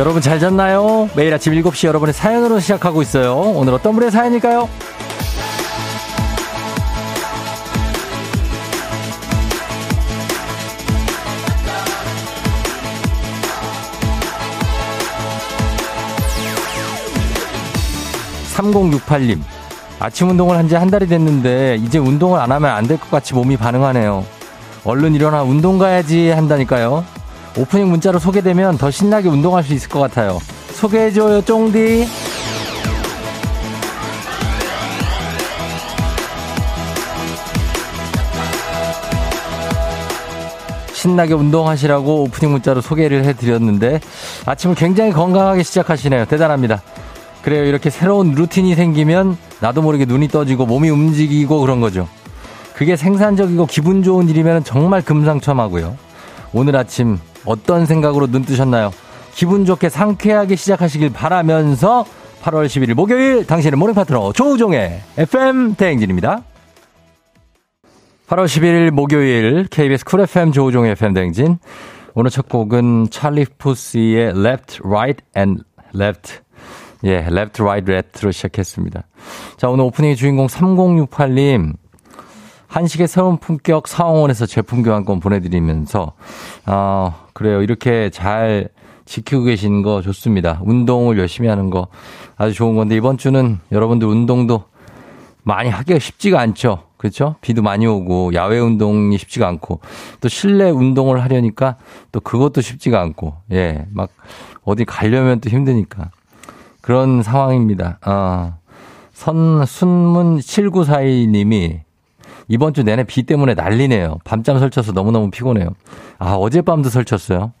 여러분 잘 잤나요? 매일 아침 7시 여러분의 사연으로 시작하고 있어요. 오늘 어떤 분의 사연일까요? 3068님. 아침 운동을 한 지 한 달이 됐는데 이제 운동을 안 하면 안 될 것 같이 몸이 반응하네요. 얼른 일어나 운동 가야지 한다니까요. 오프닝 문자로 소개되면 더 신나게 운동할 수 있을 것 같아요. 소개해줘요, 쫑디. 신나게 운동하시라고 오프닝 문자로 소개를 해드렸는데 아침을 굉장히 건강하게 시작하시네요. 대단합니다. 그래요. 이렇게 새로운 루틴이 생기면 나도 모르게 눈이 떠지고 몸이 움직이고 그런 거죠. 그게 생산적이고 기분 좋은 일이면 정말 금상첨화고요. 오늘 아침 어떤 생각으로 눈 뜨셨나요? 기분 좋게 상쾌하게 시작하시길 바라면서 8월 11일 목요일 당신의 모닝 파트너 조우종의 FM 대행진입니다. 8월 11일 목요일 KBS 쿨 FM 조우종의 FM 대행진. 오늘 첫 곡은 찰리 푸스의 Left, Right and Left. 예, Left, Right, Left로 시작했습니다. 자, 오늘 오프닝의 주인공 3068님. 한식의 새로운 품격 사원에서 제품 교환권 보내드리면서, 어, 그래요. 이렇게 잘 지키고 계신 거 좋습니다. 운동을 열심히 하는 거 아주 좋은 건데, 이번 주는 여러분들 운동도 많이 하기가 쉽지가 않죠. 그렇죠? 비도 많이 오고 야외 운동이 쉽지가 않고 또 실내 운동을 하려니까 또 그것도 쉽지가 않고 예, 막 어디 가려면 또 힘드니까 그런 상황입니다. 어. 선 순문 7942님이 이번 주 내내 비 때문에 난리네요. 밤잠 설쳐서 너무너무 피곤해요. 아, 어젯밤도 설쳤어요.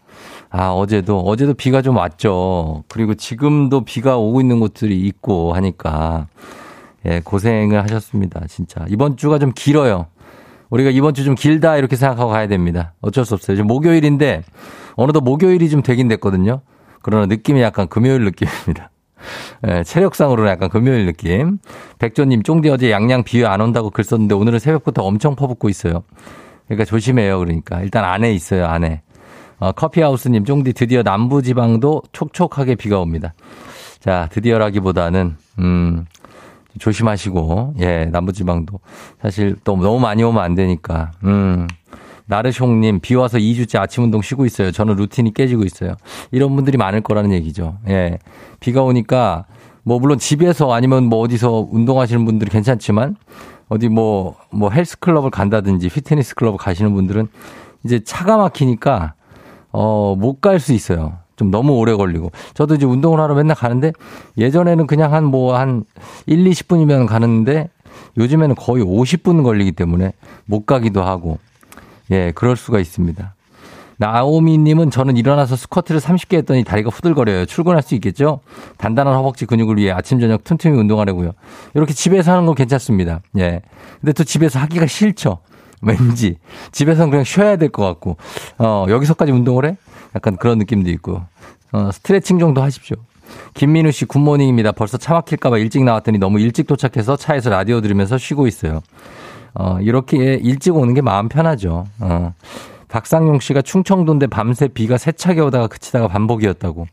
아, 어제도, 어제도 비가 좀 왔죠. 그리고 지금도 비가 오고 있는 곳들이 있고 하니까, 예, 고생을 하셨습니다. 진짜. 이번 주가 좀 길어요. 우리가 이번 주 좀 길다 이렇게 생각하고 가야 됩니다. 어쩔 수 없어요. 지금 목요일인데, 어느덧 목요일이 좀 되긴 됐거든요. 그러나 느낌이 약간 금요일 느낌입니다. 예, 체력상으로는 약간 금요일 느낌. 백조님, 쫑디 어제 양양 비안 온다고 글 썼는데 오늘은 새벽부터 엄청 퍼붓고 있어요. 그러니까 조심해요. 그러니까. 일단 안에 있어요. 안에. 어, 커피하우스님, 쫑디 드디어 남부지방도 촉촉하게 비가 옵니다. 자, 드디어라기보다는, 음, 조심하시고, 예, 남부지방도. 사실 또 너무 많이 오면 안 되니까, 음. 나르숑님, 비 와서 2주째 아침 운동 쉬고 있어요. 저는 루틴이 깨지고 있어요. 이런 분들이 많을 거라는 얘기죠. 예. 비가 오니까, 뭐, 물론 집에서 아니면 뭐 어디서 운동하시는 분들이 괜찮지만, 어디 뭐, 뭐 헬스클럽을 간다든지 피트니스 클럽을 가시는 분들은 이제 차가 막히니까, 어, 못 갈 수 있어요. 좀 너무 오래 걸리고. 저도 이제 운동을 하러 맨날 가는데, 예전에는 그냥 한 뭐, 한 1, 20분이면 가는데, 요즘에는 거의 50분 걸리기 때문에 못 가기도 하고, 예, 그럴 수가 있습니다. 나오미님은 저는 일어나서 스쿼트를 30개 했더니 다리가 후들거려요. 출근할 수 있겠죠? 단단한 허벅지 근육을 위해 아침, 저녁 틈틈이 운동하려고요. 이렇게 집에서 하는 건 괜찮습니다. 예. 근데 또 집에서 하기가 싫죠. 왠지. 집에서는 그냥 쉬어야 될 것 같고, 어, 여기서까지 운동을 해? 약간 그런 느낌도 있고, 어, 스트레칭 정도 하십시오. 김민우 씨 굿모닝입니다. 벌써 차 막힐까봐 일찍 나왔더니 너무 일찍 도착해서 차에서 라디오 들으면서 쉬고 있어요. 어, 이렇게 일찍 오는 게 마음 편하죠. 어. 박상용 씨가 충청도인데 밤새 비가 세차게 오다가 그치다가 반복이었다고.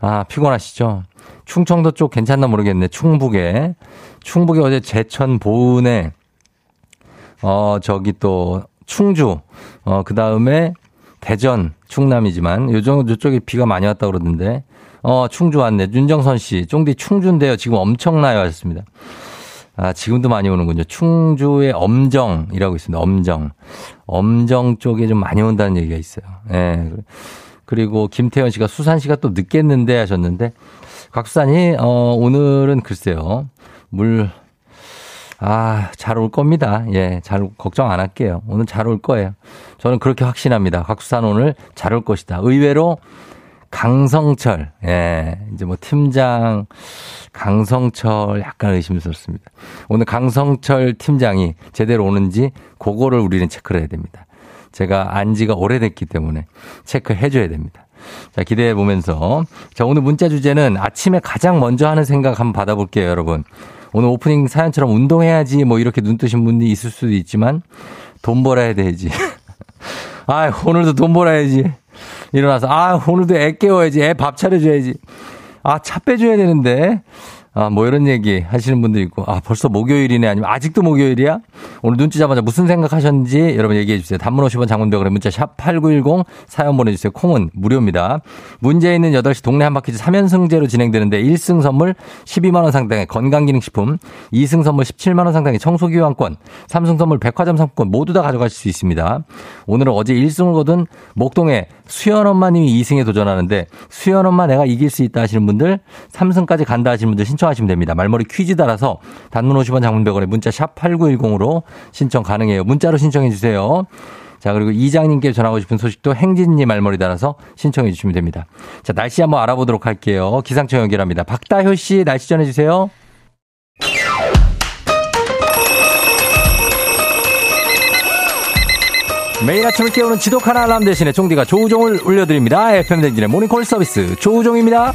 아, 피곤하시죠? 충청도 쪽 괜찮나 모르겠네. 충북에. 충북에 어제 제천 보은에, 어, 저기 또 충주, 어, 그 다음에 대전, 충남이지만 요정, 요쪽에 비가 많이 왔다 그러던데. 어, 충주 왔네. 윤정선 씨. 쫑디 충주인데요. 지금 엄청나요. 하셨습니다. 아, 지금도 많이 오는군요. 충주의 엄정이라고 있습니다. 엄정. 엄정 쪽에 좀 많이 온다는 얘기가 있어요. 예. 네. 그리고 김태현 씨가 수산 씨가 또 늦겠는데 하셨는데, 곽수산이, 어, 오늘은 글쎄요. 물, 아, 잘 올 겁니다. 예, 잘, 걱정 안 할게요. 오늘 잘 올 거예요. 저는 그렇게 확신합니다. 곽수산 오늘 잘 올 것이다. 의외로 강성철, 예, 이제 뭐 팀장, 강성철 약간 의심스럽습니다. 오늘 강성철 팀장이 제대로 오는지 그거를 우리는 체크를 해야 됩니다. 제가 안 지가 오래됐기 때문에 체크해 줘야 됩니다. 자, 기대해 보면서. 자, 오늘 문자 주제는 아침에 가장 먼저 하는 생각 한번 받아볼게요, 여러분. 오늘 오프닝 사연처럼 운동해야지 뭐 이렇게 눈 뜨신 분이 있을 수도 있지만 돈 벌어야 되지. 아, 오늘도 돈 벌어야지. 일어나서, 아, 오늘도 애 깨워야지. 애 밥 차려줘야지. 아, 차 빼줘야 되는데. 아, 뭐 이런 얘기 하시는 분도 있고, 아, 벌써 목요일이네. 아니면 아직도 목요일이야? 오늘 눈 뜨자마자 무슨 생각하셨는지 여러분 얘기해 주세요. 단문 50원 장문벽으로 문자 샵 8910 사연 보내주세요. 콩은 무료입니다. 문제 있는 8시 동네 한바퀴즈 3연승제로 진행되는데 1승 선물 12만원 상당의 건강기능식품, 2승 선물 17만원 상당의 청소기왕권, 3승 선물 백화점 상품권 모두 다 가져가실 수 있습니다. 오늘은 어제 1승을 거둔 목동의 수연 엄마님이 2승에 도전하는데 수연 엄마 내가 이길 수 있다 하시는 분들 3승까지 간다 하시는 분들 신청 신청하시면 됩니다. 말머리 퀴즈 따라서 단문 50원 장문백원에 문자 샵 8910으로 신청 가능해요. 문자로 신청해 주세요. 자, 그리고 이장님께 전하고 싶은 소식도 행진님 말머리 따라서 신청해 주시면 됩니다. 자, 날씨 한번 알아보도록 할게요. 기상청 연결합니다. 박다효 씨 날씨 전해 주세요. 매일 아침을 깨우는 지독한 알람 대신에 종디가 조우종을 올려드립니다. FM 댕진의 모닝콜 서비스 조우종입니다.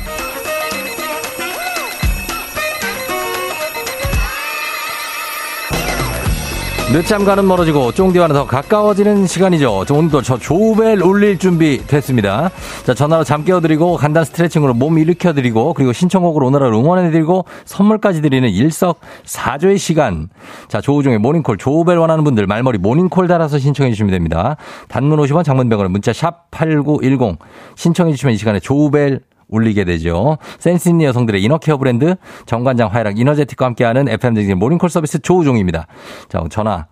늦잠 가는 멀어지고 쫑디와는 더 가까워지는 시간이죠. 오늘도 저 조벨 울릴 준비 됐습니다. 자, 전화로 잠 깨워드리고 간단 스트레칭으로 몸 일으켜드리고 그리고 신청곡으로 오늘을 응원해드리고 선물까지 드리는 일석사조의 시간. 자, 조우종의 모닝콜 조벨 원하는 분들 말머리 모닝콜 달아서 신청해 주시면 됩니다. 단문 50원 장문 100원의 문자 샵 8910 신청해 주시면 이 시간에 조벨 울리게 되죠. 센스 있는 여성들의 inner care 브랜드 정관장 화이락 이너제틱과 함께하는 FM대행진 모닝콜 서비스 조우종입니다. 자, 전화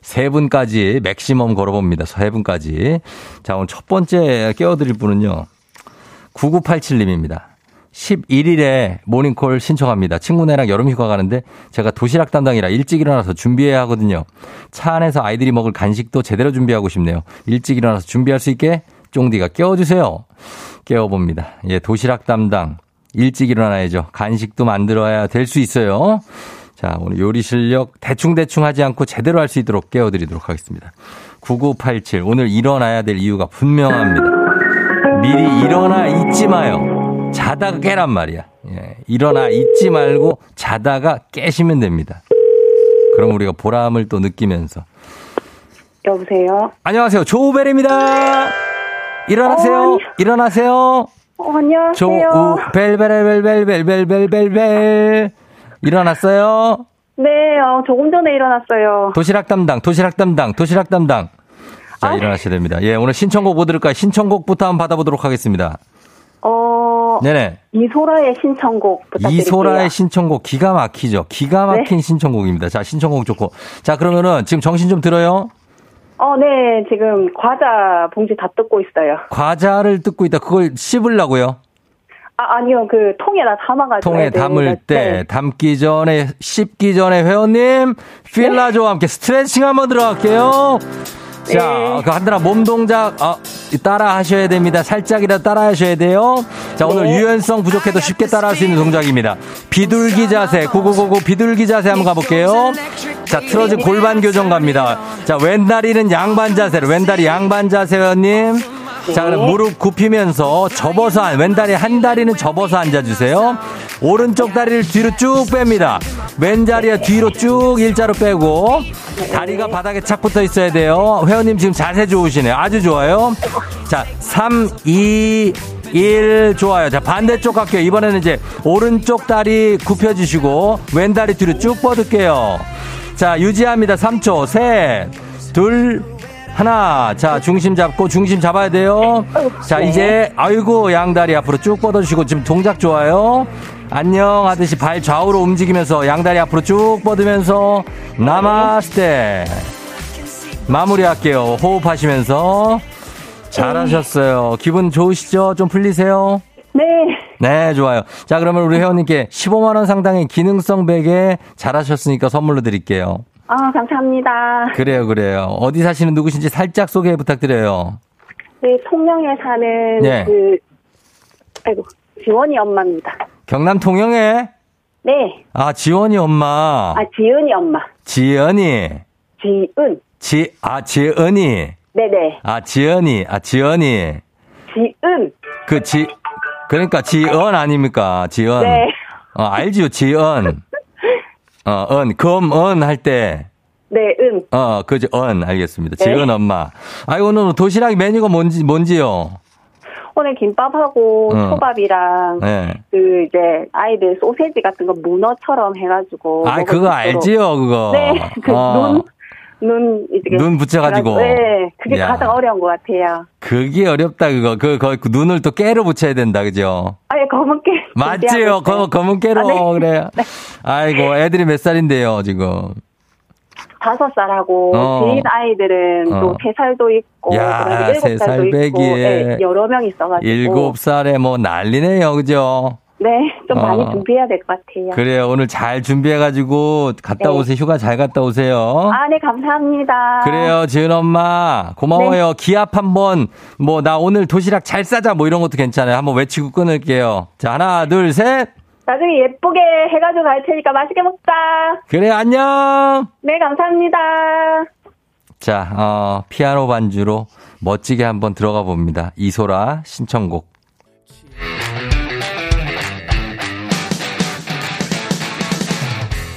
세 분까지 maximum 걸어봅니다. 세 분까지. 자, 오늘 첫 번째 깨워드릴 분은요. 9987님입니다. 11일에 모닝콜 신청합니다. 친구네랑 여름 휴가 가는데 제가 도시락 담당이라 일찍 일어나서 준비해야 하거든요. 차 안에서 아이들이 먹을 간식도 제대로 준비하고 싶네요. 일찍 일어나서 준비할 수 있게 쫑디가 깨워주세요. 깨워봅니다. 예, 도시락 담당. 일찍 일어나야죠. 간식도 만들어야 될 수 있어요. 자, 오늘 요리 실력 대충대충 하지 않고 제대로 할 수 있도록 깨워드리도록 하겠습니다. 9987. 오늘 일어나야 될 이유가 분명합니다. 미리 일어나 있지 마요. 자다가 깨란 말이야. 예, 일어나 있지 말고 자다가 깨시면 됩니다. 그럼 우리가 보람을 또 느끼면서. 여보세요? 안녕하세요. 조우벨입니다. 일어나세요. 어, 일어나세요. 어, 안녕하세요. 조우 벨벨벨벨벨벨벨벨벨 일어났어요? 네, 어, 조금 전에 일어났어요. 도시락 담당, 도시락 담당, 도시락 담당. 자, 아? 일어나셔야 됩니다. 예, 오늘 신청곡 뭐 들을까요? 신청곡부터 한번 받아보도록 하겠습니다. 어, 네네. 이소라의 신청곡 부탁드릴게요. 이소라의 신청곡 기가 막히죠. 기가 막힌 네? 신청곡입니다. 자, 신청곡 좋고. 자, 그러면은 지금 정신 좀 들어요? 어, 네. 지금 과자 봉지 다 뜯고 있어요. 과자를 뜯고 있다. 그걸 씹으려고요? 아, 아니요. 그 통에다 담아가지고. 통에 담을 때, 네. 담기 전에, 씹기 전에 회원님, 필라조와 네. 함께 스트레칭 한번 들어갈게요. 자, 네. 그 한들아 몸 동작 어, 따라 하셔야 됩니다. 살짝이라도 따라 하셔야 돼요. 자, 오늘 네. 유연성 부족해도 쉽게 따라 할 수 있는 동작입니다. 비둘기 자세, 고고고고 비둘기 자세 한번 가볼게요. 자, 틀어진 골반 교정 갑니다. 자, 왼다리는 양반 자세로, 왼다리 양반 자세, 회원님. 자, 그럼 무릎 굽히면서 접어서, 왼다리 한 다리는 접어서 앉아주세요. 오른쪽 다리를 뒤로 쭉 뺍니다. 왼다리에 뒤로 쭉 일자로 빼고, 다리가 바닥에 착 붙어 있어야 돼요. 회원님 지금 자세 좋으시네요. 아주 좋아요. 자, 3, 2, 1 좋아요. 자 반대쪽 갈게요. 이번에는 이제 오른쪽 다리 굽혀주시고 왼 다리 뒤로 쭉 뻗을게요. 자 유지합니다. 3초 셋, 둘, 하나. 자 중심 잡고 중심 잡아야 돼요. 자 이제 아이고 양다리 앞으로 쭉 뻗어주시고 지금 동작 좋아요. 안녕 하듯이 발 좌우로 움직이면서 양다리 앞으로 쭉 뻗으면서 나마스테 마무리할게요. 호흡하시면서 잘하셨어요. 기분 좋으시죠? 좀 풀리세요? 네. 네, 좋아요. 자, 그러면 우리 회원님께 15만원 상당의 기능성 베개 잘하셨으니까 선물로 드릴게요. 아, 감사합니다. 그래요, 그래요. 어디 사시는 누구신지 살짝 소개 부탁드려요. 네, 통영에 사는 네. 그, 아이고, 지원이 엄마입니다. 경남 통영에? 네. 아, 지원이 엄마. 아, 지은이 엄마. 지연이. 지은. 지, 아, 지은이. 네네. 아, 지연이. 아, 지연이. 지은. 그 지, 그러니까 지연 아닙니까? 지연. 네. 어, 알지요, 지연. 어, 은, 검, 은 할 때. 네, 은. 어, 그죠, 언, 알겠습니다. 네. 지은 엄마. 아이, 오늘 도시락 메뉴가 뭔지, 뭔지요? 오늘 김밥하고 어. 초밥이랑 네. 그 이제 아이들 소세지 같은 거 문어처럼 해가지고. 아, 그거 알지요, 그거. 네, 그 어. 눈. 눈, 이제. 눈 붙여가지고. 네, 그게 야. 가장 어려운 것 같아요. 그게 어렵다, 그거. 그, 그, 그 눈을 또 깨로 붙여야 된다, 그죠? 아예 검은 깨. 맞지요, 검, 검은 깨로. 아, 네. 그래요. 네. 아이고, 애들이 몇 살인데요, 지금? 다섯 살하고 어. 제인 아이들은 어. 또 세 살도 있고 야, 일곱 살도 있고 네, 여러 명 있어가지고 일곱 살에 뭐 난리네요, 그죠? 네, 좀 많이 어. 준비해야 될 것 같아요. 그래요. 오늘 잘 준비해가지고 갔다 네. 오세요. 휴가 잘 갔다 오세요. 아, 네, 감사합니다. 그래요, 지은 엄마. 고마워요. 네. 기합 한 번, 뭐, 나 오늘 도시락 잘 싸자, 뭐 이런 것도 괜찮아요. 한번 외치고 끊을게요. 자, 하나, 둘, 셋. 나중에 예쁘게 해가지고 갈 테니까 맛있게 먹자. 그래, 안녕. 네, 감사합니다. 자, 어, 피아노 반주로 멋지게 한번 들어가 봅니다. 이소라 신청곡.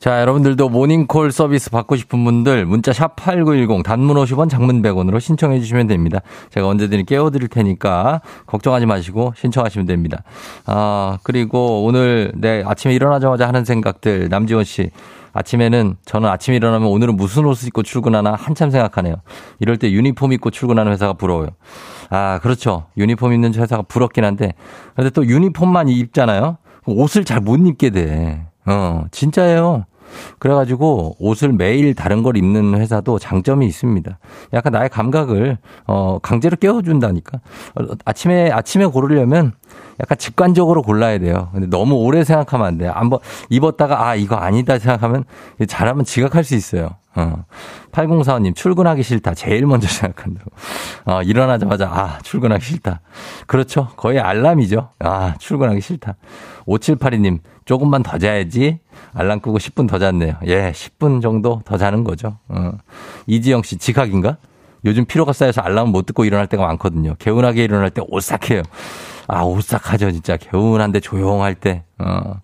자, 여러분들도 모닝콜 서비스 받고 싶은 분들 문자 샵 8910 단문 50원 장문 100원으로 신청해 주시면 됩니다. 제가 언제든 깨워 드릴 테니까 걱정하지 마시고 신청하시면 됩니다. 아, 그리고 오늘 내 네, 아침에 일어나자마자 하는 생각들 남지원 씨 아침에는 저는 아침에 일어나면 오늘은 무슨 옷을 입고 출근하나 한참 생각하네요. 이럴 때 유니폼 입고 출근하는 회사가 부러워요. 아, 그렇죠. 유니폼 입는 회사가 부럽긴 한데 근데 또 유니폼만 입잖아요. 옷을 잘 못 입게 돼. 어, 진짜예요. 그래가지고 옷을 매일 다른 걸 입는 회사도 장점이 있습니다. 약간 나의 감각을 어 강제로 깨워준다니까. 어, 아침에 아침에 고르려면 약간 직관적으로 골라야 돼요. 근데 너무 오래 생각하면 안 돼요. 한번 입었다가 아 이거 아니다 생각하면 잘하면 지각할 수 있어요. 어. 8045님, 출근하기 싫다. 제일 먼저 생각한다고. 어, 일어나자마자, 아, 출근하기 싫다. 그렇죠. 거의 알람이죠. 아, 출근하기 싫다. 5782님, 조금만 더 자야지. 알람 끄고 10분 더 잤네요. 예, 10분 정도 더 자는 거죠. 어. 이지영 씨, 지각인가? 요즘 피로가 쌓여서 알람 못 듣고 일어날 때가 많거든요. 개운하게 일어날 때 오싹해요. 아, 오싹하죠, 진짜. 개운한데 조용할 때. 어.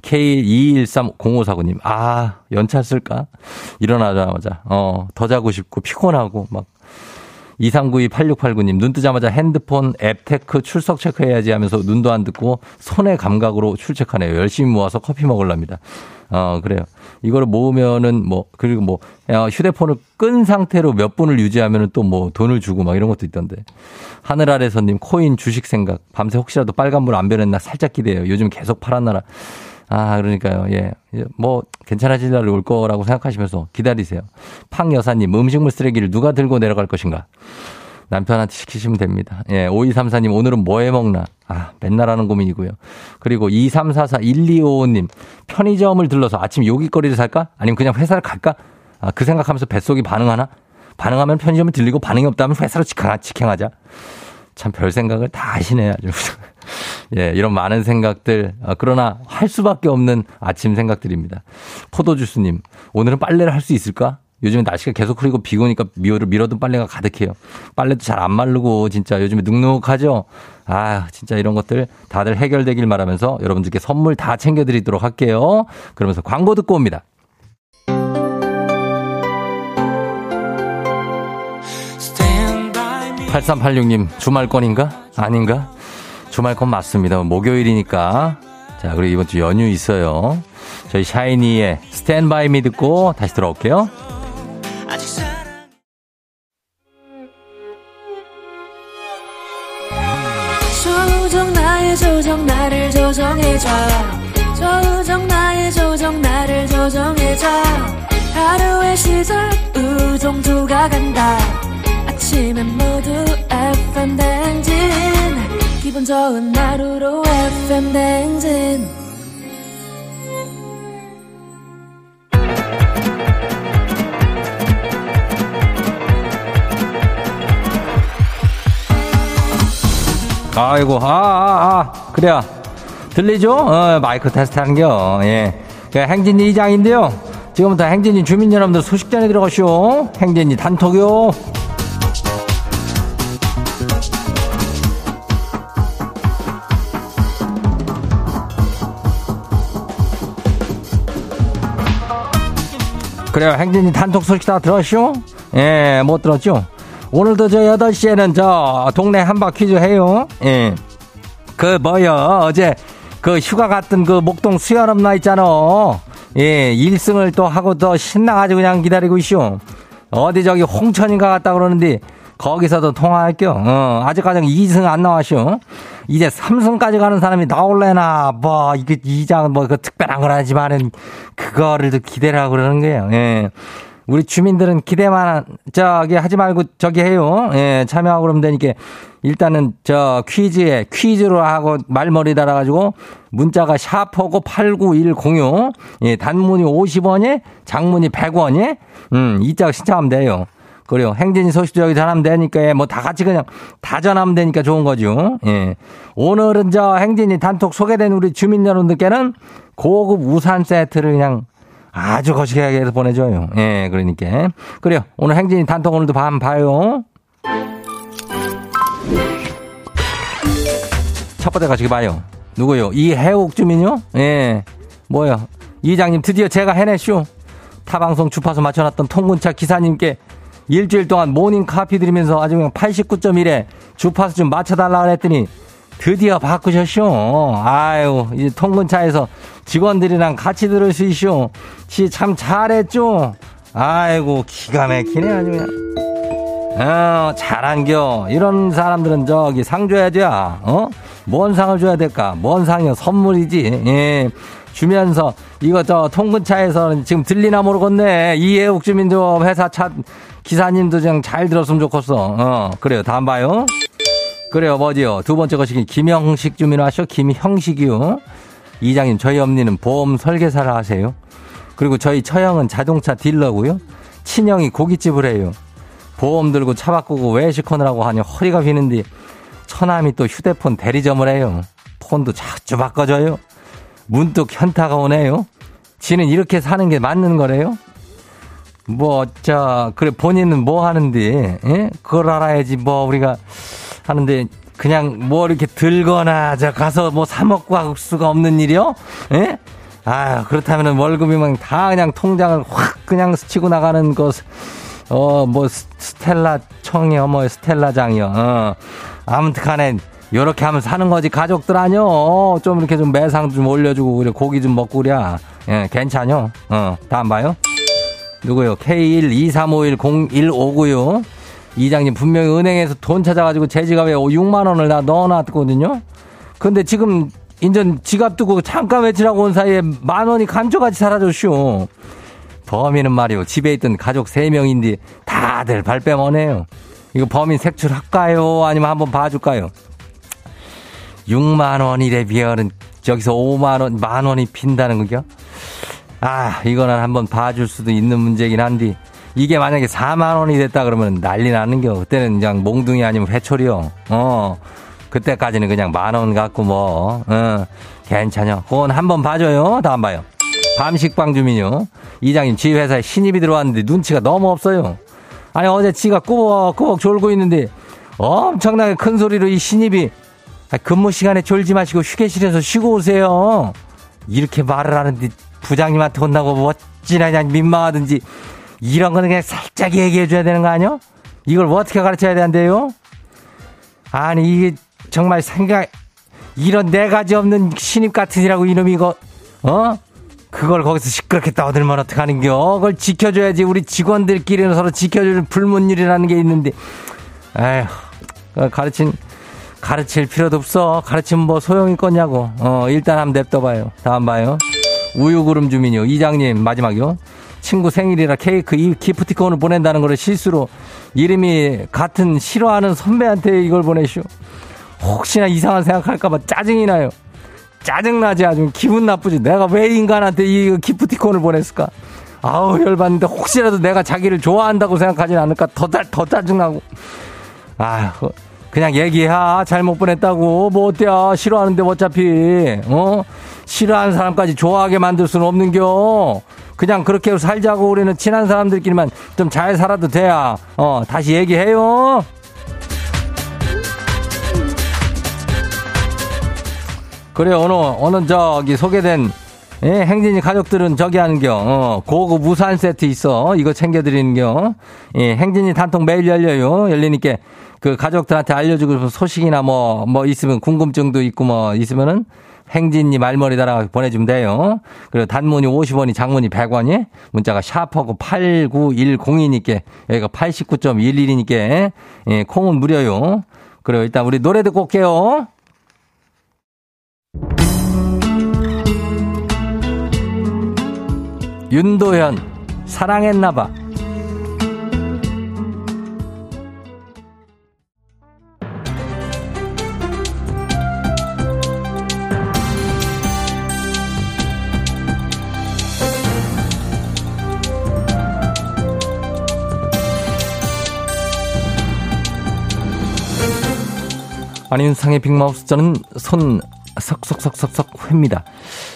K2130549님, 아, 연차 쓸까? 일어나자마자, 어, 더 자고 싶고, 피곤하고, 막. 2392-8689님, 눈 뜨자마자 핸드폰 앱 테크 출석 체크해야지 하면서 눈도 안 뜨고 손의 감각으로 출첵하네요. 열심히 모아서 커피 먹을랍니다. 어, 그래요. 이거를 모으면은 뭐, 그리고 뭐, 휴대폰을 끈 상태로 몇 분을 유지하면은 또 뭐 돈을 주고 막 이런 것도 있던데. 하늘 아래서님, 코인 주식 생각. 밤새 혹시라도 빨간불 안 변했나 살짝 기대해요. 요즘 계속 파란 나라. 아, 그러니까요. 예. 뭐, 괜찮아질 날이 올 거라고 생각하시면서 기다리세요. 팡 여사님, 음식물 쓰레기를 누가 들고 내려갈 것인가? 남편한테 시키시면 됩니다. 예, 5234님, 오늘은 뭐 해 먹나? 아, 맨날 하는 고민이고요. 그리고 2344-1255님, 편의점을 들러서 아침 요깃거리를 살까? 아니면 그냥 회사를 갈까? 아, 그 생각하면서 뱃속이 반응하나? 반응하면 편의점을 들리고 반응이 없다면 회사로 직행하자. 참 별 생각을 다 하시네, 아주. 예, 이런 많은 생각들. 아, 그러나 할 수밖에 없는 아침 생각들입니다. 포도주스님, 오늘은 빨래를 할 수 있을까? 요즘에 날씨가 계속 흐리고 비고 오니까 미어를 밀어둔 빨래가 가득해요. 빨래도 잘 안 마르고 진짜 요즘에 눅눅하죠? 아, 진짜 이런 것들 다들 해결되길 말하면서 여러분들께 선물 다 챙겨드리도록 할게요. 그러면서 광고 듣고 옵니다. 8386님, 주말권인가? 아닌가? 주말권 맞습니다. 목요일이니까. 자, 그리고 이번 주 연휴 있어요. 저희 샤이니의 스탠바이 미 듣고 다시 돌아올게요. 조정 나의 조정 나를 조정해줘 조정 나의 조정 나를 조정해줘 하루의 시절 우정조가 간다 아침엔 모두 FM 댕진 기분 좋은 하루로 FM 댕진 아이고, 아, 아, 아, 그래요. 들리죠? 어, 마이크 테스트 하는겨. 예. 그 행진이 이장인데요. 지금부터 행진이 주민 여러분들 소식 전해 들어가시오. 행진이 단톡요. 그래요. 행진이 단톡 소식 다 들었쇼? 예, 못 들었죠? 오늘도 저 8시에는 저 동네 한바 퀴즈 해요. 예. 그 뭐요 어제 그 휴가 갔던 그 목동 수연업 나 있잖아. 예, 1승을 또 하고 더 신나가지고 그냥 기다리고 있쇼. 어디 저기 홍천인가 갔다 그러는데 거기서도 통화할게요. 어, 아직까지 2승 안 나왔쇼. 이제 3승까지 가는 사람이 나올래나, 뭐, 이게, 이장, 뭐, 그 특별한 건 아니지만은, 그거를 또 기대를 하고 그러는 거예요. 예. 우리 주민들은 기대만 저기 하지 말고 저기 해요. 예, 참여하고 그러면 되니까 일단은 저 퀴즈에 퀴즈로 하고 말머리 달아가지고 문자가 샤퍼고 89106 예, 단문이 50원에 장문이 100원에 음, 이짝 신청하면 돼요. 그래요. 행진이 소식 저기 전하면 되니까 예, 뭐다 같이 그냥 다 전하면 되니까 좋은 거죠. 예. 오늘은 저 행진이 단톡 소개된 우리 주민 여러분들께는 고급 우산 세트를 그냥 아주 거시기하게 해서 보내줘요. 예, 그러니까. 그래요. 오늘 행진이 단톡 오늘도 밤 봐요. 첫 번째 가시기 봐요. 누구요? 이해옥 주민요? 예. 뭐요? 이장님 드디어 제가 해냈쇼. 타방송 주파수 맞춰놨던 통근차 기사님께 일주일 동안 모닝 카피 드리면서 아주 그냥 89.1에 주파수 좀 맞춰달라 그랬더니 드디어 바꾸셨쇼. 아유, 이제 통근차에서 직원들이랑 같이 들을 수 있쇼. 지참 잘했죠? 아이고, 기가 막히네, 아주 그냥. 어, 잘한겨. 이런 사람들은 저기 상 줘야 돼. 어? 뭔 상을 줘야 될까? 뭔 상이요? 선물이지. 예. 주면서 이거 저 통근차에서 지금 들리나 모르겠네. 이해욱 주민도 회사 차 기사님도 좀잘 들었으면 좋겠어. 어, 그래요. 다음 봐요. 그래요, 뭐지요? 두 번째 것이 김형식 주민으로 하셔. 김형식이요. 이장님, 저희 엄니는 보험 설계사를 하세요. 그리고 저희 처형은 자동차 딜러고요. 친형이 고깃집을 해요. 보험 들고 차 바꾸고 외식하느라고 하니 허리가 휘는데 처남이 또 휴대폰 대리점을 해요. 폰도 자주 바꿔줘요. 문득 현타가 오네요. 지는 이렇게 사는 게 맞는 거래요? 뭐, 자, 그래, 본인은 뭐 하는데, 예? 그걸 알아야지, 뭐, 우리가 하는데 그냥 뭐 이렇게 들거나 저 가서 뭐 사 먹고 할 수가 없는 일이요? 예? 아 그렇다면은 월급이면 다 그냥 통장을 확 그냥 스치고 나가는 것. 어, 뭐, 스텔라 청이요, 뭐, 스텔라장이요, 어. 아무튼 간에, 요렇게 하면 사는 거지, 가족들 아니요. 어, 좀 이렇게 좀 매상 좀 올려주고, 그래, 고기 좀 먹고, 그래. 예, 괜찮요. 어, 다음 봐요. 누구요? K123510159요. 이장님 분명히 은행에서 돈 찾아가지고 제 지갑에 6만 원을 다 넣어놨거든요. 근데 지금 인전 지갑 두고 잠깐 외치라고 온 사이에 만 원이 감쪽같이 사라졌쇼. 범인은 말이오 집에 있던 가족 3명인데 다들 발뺌하네요. 이거 범인 색출할까요? 아니면 한번 봐줄까요? 6만 원이래 비하는 저기서 5만 원, 만 원이 핀다는 거죠? 아, 이거는 한번 봐줄 수도 있는 문제긴 한데 이게 만약에 4만 원이 됐다 그러면 난리 나는 겨. 그때는 그냥 몽둥이 아니면 회초리요. 어. 그때까지는 그냥 만 원 갖고 뭐, 어, 괜찮요. 그건 한번 봐줘요. 다음 봐요. 밤식빵 주민요. 이장님, 지 회사에 신입이 들어왔는데 눈치가 너무 없어요. 아니, 어제 지가 꾸벅꾸벅 졸고 있는데 엄청나게 큰 소리로 이 신입이 근무 시간에 졸지 마시고 휴게실에서 쉬고 오세요. 이렇게 말을 하는데 부장님한테 혼나고 뭐 어찌나 그냥 민망하든지 이런 거는 그냥 살짝 얘기해 줘야 되는 거 아니요? 이걸 뭐 어떻게 가르쳐야 되는데요? 아니 이게 정말 생각 이런 네 가지 없는 신입 같으시라고 이놈이 이거 어? 그걸 거기서 시끄럽게 떠들면 어떡하는겨? 그걸 지켜줘야지. 우리 직원들끼리는 서로 지켜주는 불문율이라는 게 있는데. 에휴, 가르친, 가르칠 필요도 없어. 가르치면 뭐 소용이 있겠냐고. 어, 일단 한번 냅둬봐요. 다음 봐요. 우유구름 주민요. 이장님, 마지막이요. 친구 생일이라 케이크 이 기프티콘을 보낸다는 거를 실수로 이름이 같은 싫어하는 선배한테 이걸 보내쇼. 혹시나 이상한 생각할까봐 짜증이 나요. 짜증나지 아주 기분 나쁘지. 내가 왜 인간한테 이 기프티콘을 보냈을까? 아우 열받는데 혹시라도 내가 자기를 좋아한다고 생각하진 않을까 더, 더 짜증나고. 아휴 그냥 얘기해. 잘못 보냈다고. 뭐 어때야. 싫어하는데 어차피. 어? 싫어하는 사람까지 좋아하게 만들 수는 없는겨. 그냥 그렇게 살자고 우리는 친한 사람들끼리만 좀 잘 살아도 돼야. 어, 다시 얘기해요. 그래, 오늘, 오늘 저기 소개된 예, 행진이 가족들은 저기 하는겨. 어, 고급 우산 세트 있어. 이거 챙겨드리는겨. 예, 행진이 단통 매일 열려요. 열리니까 그 가족들한테 알려주고 소식이나 뭐, 뭐 있으면 궁금증도 있고 뭐 있으면은 행진이 말머리 달아 보내주면 돼요. 그리고 단문이 50원이 장문이 100원이 문자가 샤프하고 8910이니까 여기가 89.11이니까 예, 콩은 무료요. 그리고 일단 우리 노래 듣고 올게요. 윤도현 사랑했나봐 안윤상의 빅마우스 저는 손 석석석석석 회입니다.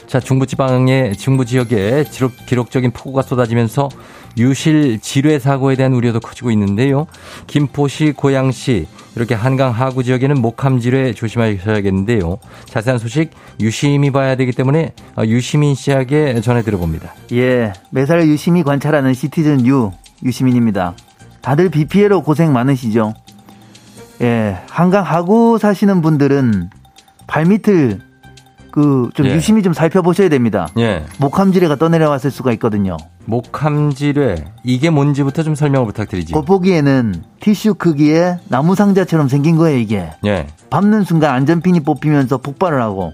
자, 중부지방의 중부지역에 기록, 기록적인 폭우가 쏟아지면서 유실 지뢰 사고에 대한 우려도 커지고 있는데요. 김포시, 고양시, 이렇게 한강 하구 지역에는 목함 지뢰 조심하셔야겠는데요. 자세한 소식 유심히 봐야 되기 때문에 유시민 씨에게 전해 들어봅니다. 예, 매사를 유심히 관찰하는 시티즌 유 유시민입니다. 다들 비 피해로 고생 많으시죠? 예, 한강 하구 사시는 분들은 발밑을 그좀 예. 유심히 좀 살펴보셔야 됩니다. 예. 목함지뢰가 떠내려왔을 수가 있거든요. 목함지뢰 이게 뭔지부터 좀 설명을 부탁드리지. 겉보기에는 티슈 크기의 나무 상자처럼 생긴 거예요 이게. 예. 밟는 순간 안전핀이 뽑히면서 폭발을 하고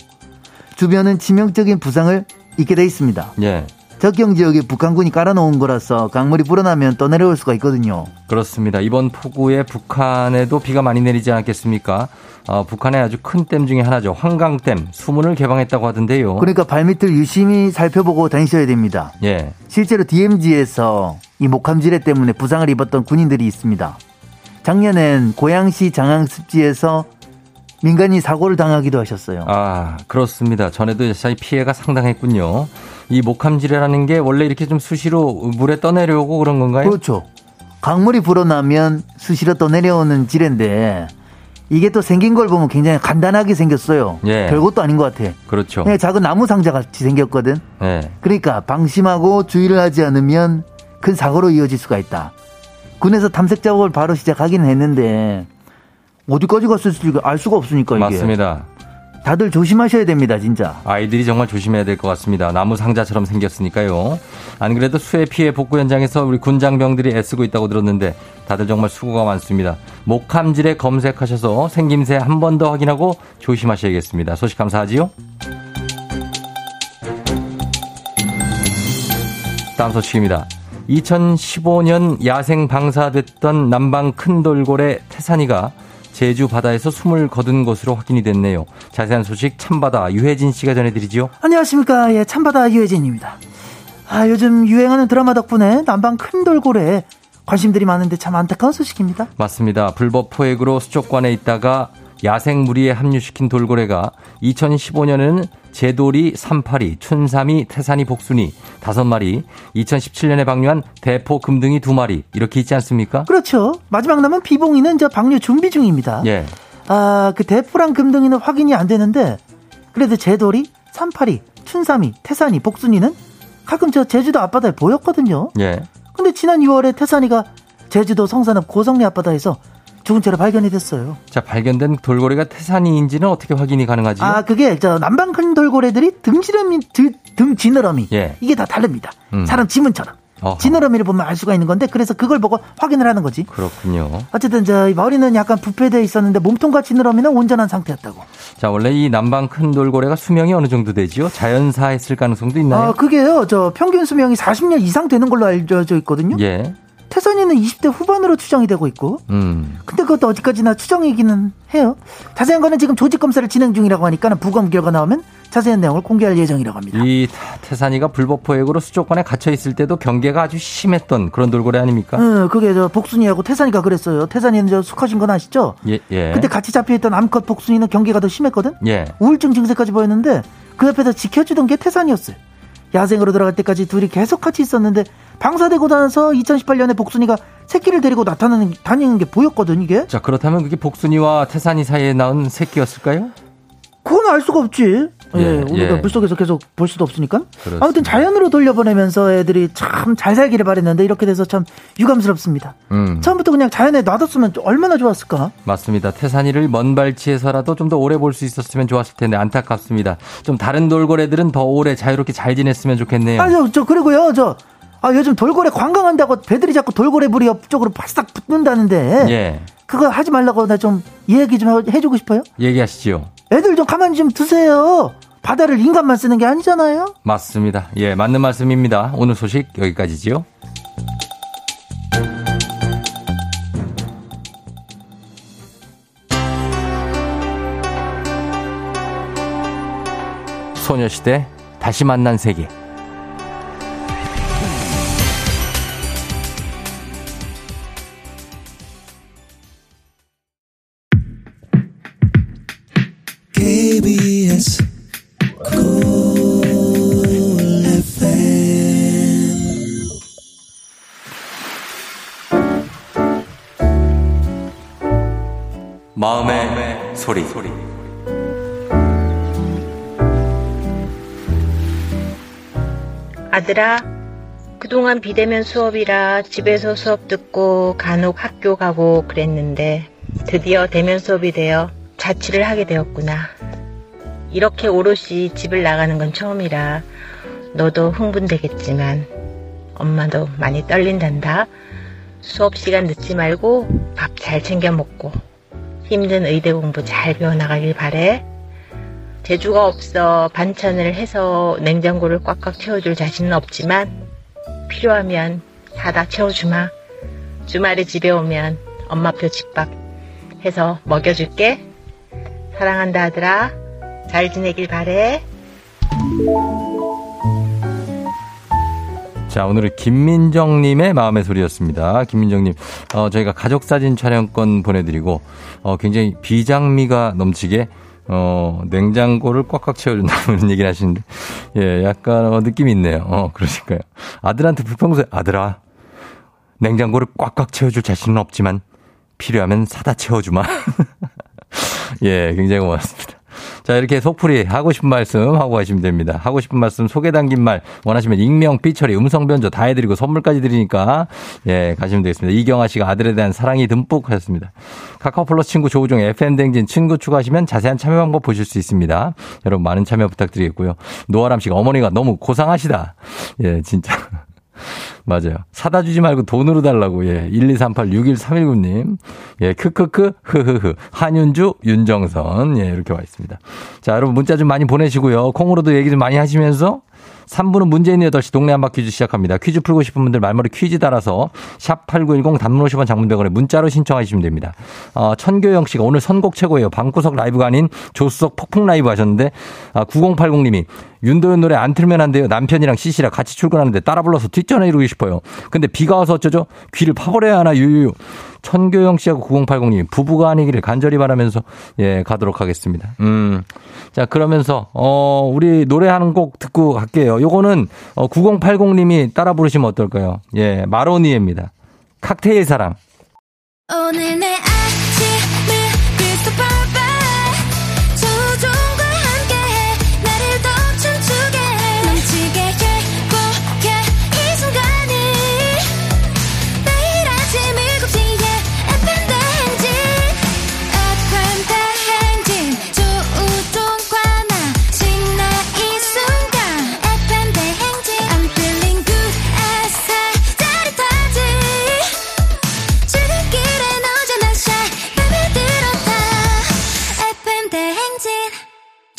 주변은 치명적인 부상을 입게 돼 있습니다. 예. 적경 지역에 북한군이 깔아놓은 거라서 강물이 불어나면 떠내려올 수가 있거든요. 그렇습니다. 이번 폭우에 북한에도 비가 많이 내리지 않겠습니까? 어, 북한의 아주 큰 댐 중에 하나죠. 황강댐 수문을 개방했다고 하던데요. 그러니까 발밑을 유심히 살펴보고 다니셔야 됩니다. 예. 실제로 DMZ에서 이 목함지뢰 때문에 부상을 입었던 군인들이 있습니다. 작년엔 고양시 장항습지에서 민간이 사고를 당하기도 하셨어요. 아, 그렇습니다. 전에도 사실 피해가 상당했군요. 이 목함지뢰라는 게 원래 이렇게 좀 수시로 물에 떠내려오고 그런 건가요? 그렇죠. 강물이 불어나면 수시로 떠내려오는 지뢰인데 이게 또 생긴 걸 보면 굉장히 간단하게 생겼어요. 예. 별것도 아닌 것 같아. 그렇죠. 그냥 작은 나무 상자 같이 생겼거든. 예. 그러니까 방심하고 주의를 하지 않으면 큰 사고로 이어질 수가 있다. 군에서 탐색 작업을 바로 시작하기는 했는데 어디까지 갔을지 알 수가 없으니까 이게. 맞습니다. 다들 조심하셔야 됩니다, 진짜. 아이들이 정말 조심해야 될 것 같습니다. 나무 상자처럼 생겼으니까요. 안 그래도 수해 피해 복구 현장에서 우리 군장병들이 애쓰고 있다고 들었는데 다들 정말 수고가 많습니다. 목함질에 검색하셔서 생김새 한 번 더 확인하고 조심하셔야겠습니다. 소식 감사하지요. 다음 소식입니다. 2015년 야생 방사됐던 남방 큰 돌고래 태산이가 제주 바다에서 숨을 거둔 것으로 확인이 됐네요. 자세한 소식 참바다 유혜진 씨가 전해드리죠. 안녕하십니까. 예, 참바다 유혜진입니다. 아, 요즘 유행하는 드라마 덕분에 남방 큰 돌고래 관심들이 많은데 참 안타까운 소식입니다. 맞습니다. 불법 포획으로 수족관에 있다가 야생 무리에 합류시킨 돌고래가 2015년에는 제돌이, 삼파리, 춘삼이, 태산이, 복순이 다섯 마리, 2017년에 방류한 대포, 금등이 두 마리 이렇게 있지 않습니까? 그렇죠. 마지막 남은 비봉이는 저 방류 준비 중입니다. 예. 아, 그 대포랑 금등이는 확인이 안 되는데 그래도 제돌이, 삼파리, 춘삼이, 태산이, 복순이는 가끔 저 제주도 앞바다에 보였거든요. 예. 근데 지난 6월에 태산이가 제주도 성산읍 고성리 앞바다에서 죽은 채로 발견이 됐어요. 자, 발견된 돌고래가 태산이인지는 어떻게 확인이 가능하지? 아, 그게 저 남방 큰 돌고래들이 등지름이 등 지느러미 예. 이게 다 다릅니다. 음. 사람 지문처럼. 어허. 지느러미를 보면 알 수가 있는 건데 그래서 그걸 보고 확인을 하는 거지. 그렇군요. 어쨌든 저 머리는 약간 부패돼 있었는데 몸통과 지느러미는 온전한 상태였다고. 자 원래 이 남방 큰 돌고래가 수명이 어느 정도 되지요? 자연사했을 가능성도 있나요? 아 그게요. 저 평균 수명이 40년 이상 되는 걸로 알려져 있거든요. 예. 태산이는 20대 후반으로 추정이 되고 있고. 음. 근데 그것도 어디까지나 추정이기는 해요. 자세한 거는 지금 조직 검사를 진행 중이라고 하니까 부검 결과 나오면 자세한 내용을 공개할 예정이라고 합니다. 이 태산이가 불법 포획으로 수족관에 갇혀 있을 때도 경계가 아주 심했던 그런 돌고래 아닙니까? 응, 그게 저 복순이하고 태산이가 그랬어요. 태산이는 저 수컷인 건 아시죠? 예, 예. 그때 같이 잡혀 있던 암컷 복순이는 경계가 더 심했거든. 예. 우울증 증세까지 보였는데 그 옆에서 지켜주던 게 태산이었어요. 야생으로 들어갈 때까지 둘이 계속 같이 있었는데 방사되고 나서 2018년에 복순이가 새끼를 데리고 나타나는 다니는 게 보였거든 이게. 자 그렇다면 그게 복순이와 태산이 사이에 나온 새끼였을까요? 그건 알 수가 없지. 예, 예 우리가 예. 물속에서 계속 볼 수도 없으니까. 그렇습니다. 아무튼 자연으로 돌려보내면서 애들이 참 잘 살기를 바랬는데 이렇게 돼서 참 유감스럽습니다. 음. 처음부터 그냥 자연에 놔뒀으면 얼마나 좋았을까? 맞습니다. 태산이를 먼 발치에서라도 좀 더 오래 볼 수 있었으면 좋았을 텐데 안타깝습니다. 좀 다른 돌고래들은 더 오래 자유롭게 잘 지냈으면 좋겠네요. 아니요, 저 그리고요, 저 아, 요즘 돌고래 관광한다고 배들이 자꾸 돌고래 불이 옆쪽으로 바싹 붙는다는데. 예. 그거 하지 말라고 나 좀 얘기 좀 해주고 싶어요. 얘기하시죠. 애들 좀 가만히 좀 두세요. 바다를 인간만 쓰는 게 아니잖아요. 맞습니다. 예, 맞는 말씀입니다. 오늘 소식 여기까지지요. 소녀시대 다시 만난 세계. 아들아, 그동안 비대면 수업이라 집에서 수업 듣고 간혹 학교 가고 그랬는데 드디어 대면 수업이 되어 자취를 하게 되었구나. 이렇게 오롯이 집을 나가는 건 처음이라 너도 흥분되겠지만 엄마도 많이 떨린단다. 수업 시간 늦지 말고 밥 잘 챙겨 먹고 힘든 의대 공부 잘 배워나가길 바래. 재주가 없어 반찬을 해서 냉장고를 꽉꽉 채워줄 자신은 없지만 필요하면 사다 채워주마. 주말에 집에 오면 엄마표 집밥 해서 먹여줄게. 사랑한다 아들아. 잘 지내길 바래. 자, 오늘은 김민정님의 마음의 소리였습니다. 김민정님, 어, 저희가 가족사진 촬영권 보내드리고, 어, 굉장히 비장미가 넘치게, 어, 냉장고를 꽉꽉 채워준다는 얘기를 하시는데, 예, 약간, 어, 느낌이 있네요. 어, 그러실까요. 아들한테 불평소에, 아들아, 냉장고를 꽉꽉 채워줄 자신은 없지만, 필요하면 사다 채워주마. 예, 굉장히 고맙습니다. 자, 이렇게 속풀이 하고 싶은 말씀 하고 가시면 됩니다. 하고 싶은 말씀 소개 담긴 말 원하시면 익명, 삐처리, 음성 변조 다 해드리고 선물까지 드리니까 예, 가시면 되겠습니다. 이경아 씨가 아들에 대한 사랑이 듬뿍 하셨습니다. 카카오 플러스 친구 조우종 FM 댕진 친구 추가하시면 자세한 참여 방법 보실 수 있습니다. 여러분 많은 참여 부탁드리겠고요. 노아람 씨가 어머니가 너무 고상하시다. 예, 진짜. 맞아요. 사다 주지 말고 돈으로 달라고. 예. 123861319님. 예. 크크크 흐흐흐. 한윤주 윤정선. 예. 이렇게 와 있습니다. 자, 여러분 문자 좀 많이 보내시고요. 콩으로도 얘기 좀 많이 하시면서 3부는 문재인 8시 동네 한바 퀴즈 시작합니다. 퀴즈 풀고 싶은 분들 말머리 퀴즈 따라서 샵 8910 단문 50원 장문 100원에 문자로 신청하시면 됩니다. 어, 천교영 씨가 오늘 선곡 최고예요. 방구석 라이브가 아닌 조수석 폭풍 라이브 하셨는데 아, 9080님이 윤도현 노래 안 틀면 안 돼요. 남편이랑 시시라 같이 출근하는데 따라 불러서 뒷전에 이루고 싶어요. 근데 비가 와서 어쩌죠? 귀를 파버려야 하나 유유. 천교영 씨하고 9080님 부부가 아니기를 간절히 바라면서 예 가도록 하겠습니다. 음. 자 그러면서 어 우리 노래 하는 곡 듣고 갈게요. 요거는 어 9080님이 따라 부르시면 어떨까요? 예 마로니에입니다. 칵테일 사랑. 오늘 내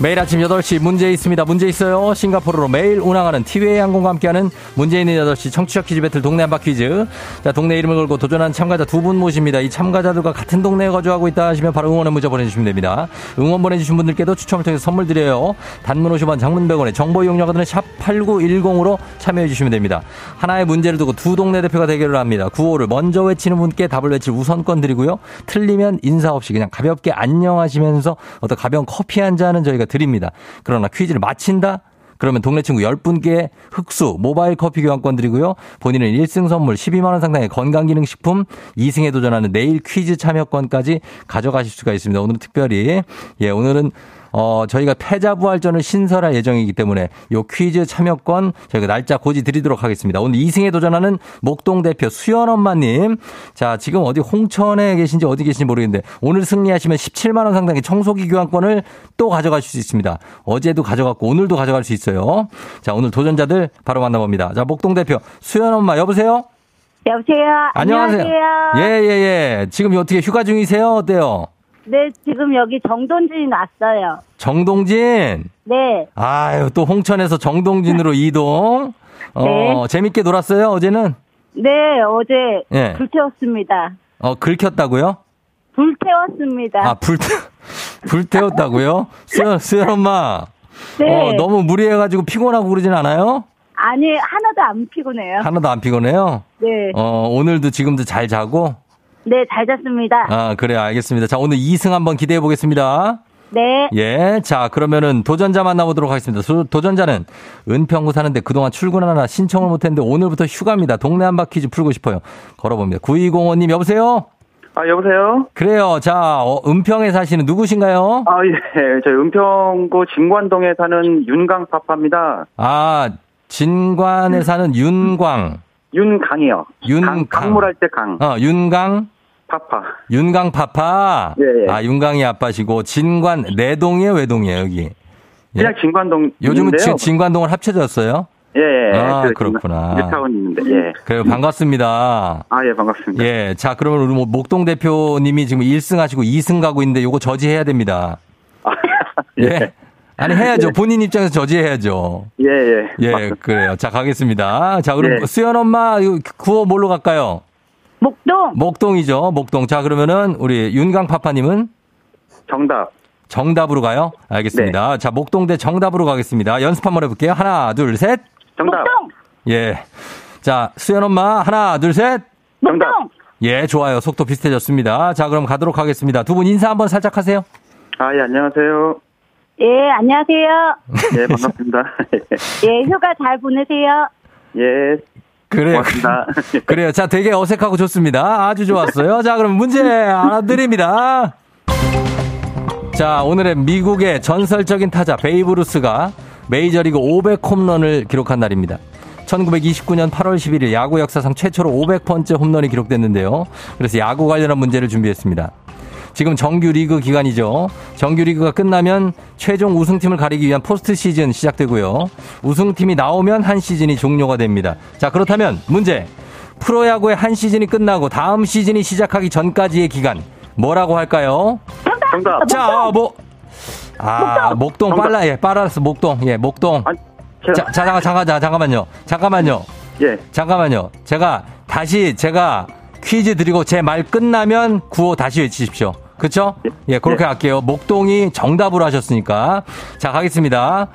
매일 아침 8시 문제 있습니다. 문제 있어요. 싱가포르로 매일 운항하는 티웨이 항공과 함께하는 문제 있는 8시 청취자 퀴즈 배틀 동네 한바 퀴즈. 자, 동네 이름을 걸고 도전한 참가자 두 분 모십니다. 이 참가자들과 같은 동네에 거주하고 있다 하시면 바로 응원의 문자 보내주시면 됩니다. 응원 보내주신 분들께도 추첨을 통해서 선물 드려요. 단문 50원 장문 100원에 정보 이용료가 드는 샵 8910으로 참여해 주시면 됩니다. 하나의 문제를 두고 두 동네 대표가 대결을 합니다. 구호를 먼저 외치는 분께 답을 외칠 우선권 드리고요. 틀리면 인사 없이 그냥 가볍게 안녕하시면서 어떤 가벼운 커피 한 잔은 저희가 드립니다. 그러나 퀴즈를 마친다? 그러면 동네 친구 10분께 흑수 모바일 커피 교환권 드리고요. 본인은 1승 선물 12만 원 상당의 건강기능식품, 2승에 도전하는 내일 퀴즈 참여권까지 가져가실 수가 있습니다. 오늘 특별히, 예, 오늘은 어, 저희가 패자부활전을 신설할 예정이기 때문에 요 퀴즈 참여권 저희가 날짜 고지 드리도록 하겠습니다. 오늘 2승에 도전하는 목동 대표 수연 엄마님. 자, 지금 어디 홍천에 계신지 어디 계신지 모르겠는데 오늘 승리하시면 17만 원 상당의 청소기 교환권을 또 가져가실 수 있습니다. 어제도 가져갔고 오늘도 가져갈 수 있어요. 자, 오늘 도전자들 바로 만나봅니다. 자, 목동 대표 수연 엄마 여보세요? 여보세요. 안녕하세요. 예, 예, 예. 지금 어떻게 휴가 중이세요? 어때요? 네, 지금 여기 정동진 왔어요. 정동진? 네. 아유, 또 홍천에서 정동진으로 이동. 어, 네. 재밌게 놀았어요, 어제는? 네, 어제 네. 불태웠습니다. 어, 긁혔다고요? 불태웠습니다. 아, 불, 불태웠다고요? 수연, 수연 엄마. 네. 어, 너무 무리해가지고 피곤하고 그러진 않아요? 아니, 하나도 안 피곤해요. 하나도 안 피곤해요? 네. 어, 오늘도 지금도 잘 자고? 네, 잘 잤습니다. 아, 그래요. 알겠습니다. 자, 오늘 2승 한번 기대해 보겠습니다. 네. 예. 자, 그러면은 도전자 만나보도록 하겠습니다. 도전자는 은평구 사는데 그동안 출근하나 신청을 못했는데 오늘부터 휴가입니다. 동네 한바 퀴즈 풀고 싶어요. 걸어봅니다. 9205님, 여보세요? 아, 여보세요? 그래요. 자, 어, 은평에 사시는 누구신가요? 아, 예. 저희 은평구 진관동에 사는 윤강 파파입니다. 아, 진관에 사는 윤광. 윤강이요. 윤강. 강물할 때 강. 어, 윤강. 파파. 윤강 파파. 예, 예. 아 윤강이 아빠시고 진관 내동이에요 외동이에요 여기. 예? 그냥 진관동. 요즘은 지, 진관동을 합쳐졌어요. 예, 예. 아, 그. 뉴타운 있는데, 예. 그래요, 반갑습니다. 아, 예, 반갑습니다. 예. 자, 그러면 우리 뭐 목동 대표님이 지금 1승 하시고 2승 가고 있는데 요거 저지해야 됩니다. 아, 예. 예. 아니, 해야죠. 예. 본인 입장에서 저지해야죠. 예, 예. 예, 맞습니다. 그래요. 자, 가겠습니다. 자, 그럼 예. 수연 엄마, 구호 뭘로 갈까요? 목동. 목동이죠. 목동. 자, 그러면은 우리 윤강 파파님은 정답. 정답으로 가요? 알겠습니다. 네. 자, 목동 대 정답으로 가겠습니다. 연습 한번 해볼게요. 하나, 둘, 셋. 정답. 목동. 예. 자, 수연 엄마, 하나, 둘, 셋. 정답. 예, 좋아요. 속도 비슷해졌습니다. 자, 그럼 가도록 하겠습니다. 두 분 인사 한번 살짝 하세요. 아, 예, 안녕하세요. 예, 안녕하세요. 예, 반갑습니다. 예, 휴가 잘 보내세요. 예. 그래요. 고맙습니다. 그래요. 자, 되게 어색하고 좋습니다. 아주 좋았어요. 자, 그럼 문제 하나 드립니다. 자, 오늘의 미국의 전설적인 타자 베이브 루스가 메이저리그 500 홈런을 기록한 날입니다. 1929년 8월 11일 야구 역사상 최초로 500번째 홈런이 기록됐는데요. 그래서 야구 관련한 문제를 준비했습니다. 지금 정규 리그 기간이죠. 정규 리그가 끝나면 최종 우승팀을 가리기 위한 포스트 시즌 시작되고요. 우승팀이 나오면 한 시즌이 종료가 됩니다. 자, 그렇다면 문제. 프로야구의 한 시즌이 끝나고 다음 시즌이 시작하기 전까지의 기간 뭐라고 할까요? 정답. 자, 뭐 아, 목동, 목동 빨라 예, 빨라서 목동. 예, 목동. 아. 자, 자, 잠깐 잠깐 잠깐만요. 잠깐만요. 예. 잠깐만요. 제가 다시 제가 퀴즈 드리고 제 말 끝나면 구호 다시 외치십시오. 그렇죠? 예, 그렇게 예. 할게요. 목동이 정답으로 하셨으니까. 자, 가겠습니다.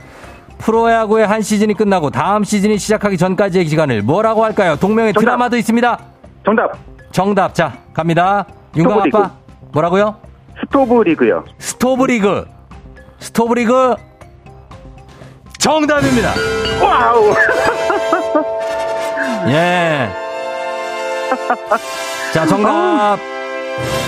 프로야구의 한 시즌이 끝나고 다음 시즌이 시작하기 전까지의 기간을 뭐라고 할까요? 동명의 정답. 드라마도 있습니다. 정답. 정답. 자, 갑니다. 윤광 아빠. 뭐라고요? 스토브 리그요. 스토브 리그. 스토브 리그. 정답입니다. 와우. 예. 자, 정답.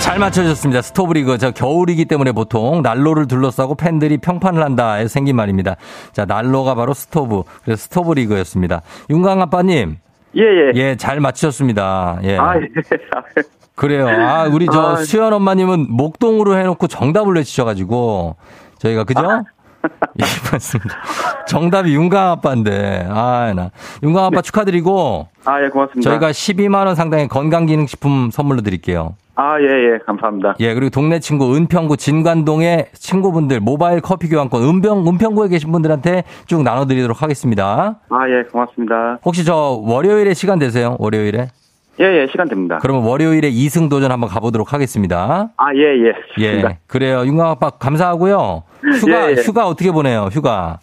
잘 맞춰주셨습니다. 스토브리그. 저 겨울이기 때문에 보통 난로를 둘러싸고 팬들이 평판을 한다. 해서 생긴 말입니다. 자, 난로가 바로 스토브. 그래서 스토브리그였습니다. 윤강 아빠님. 예, 예. 예, 잘 맞추셨습니다. 예. 아, 예. 그래요. 아, 우리 저 아, 수연 엄마님은 목동으로 해놓고 정답을 내주셔가지고 저희가 그죠? 아. 예, 맞습니다. 정답이 윤강 아빠인데. 아, 나. 윤강 아빠 네. 축하드리고. 아, 예, 고맙습니다. 저희가 12만원 상당의 건강기능식품 선물로 드릴게요. 아, 예, 예, 감사합니다. 예, 그리고 동네 친구 은평구 진관동의 친구분들 모바일 커피 교환권 은평, 은평구에 계신 분들한테 쭉 나눠드리도록 하겠습니다. 아, 예, 고맙습니다. 혹시 저 월요일에 시간 되세요? 월요일에? 예, 예, 시간 됩니다. 그러면 월요일에 2승 도전 한번 가보도록 하겠습니다. 아, 예, 예. 좋습니다. 예, 그래요. 윤광 아빠 감사하고요. 휴가, 예, 예. 휴가 어떻게 보내요, 휴가?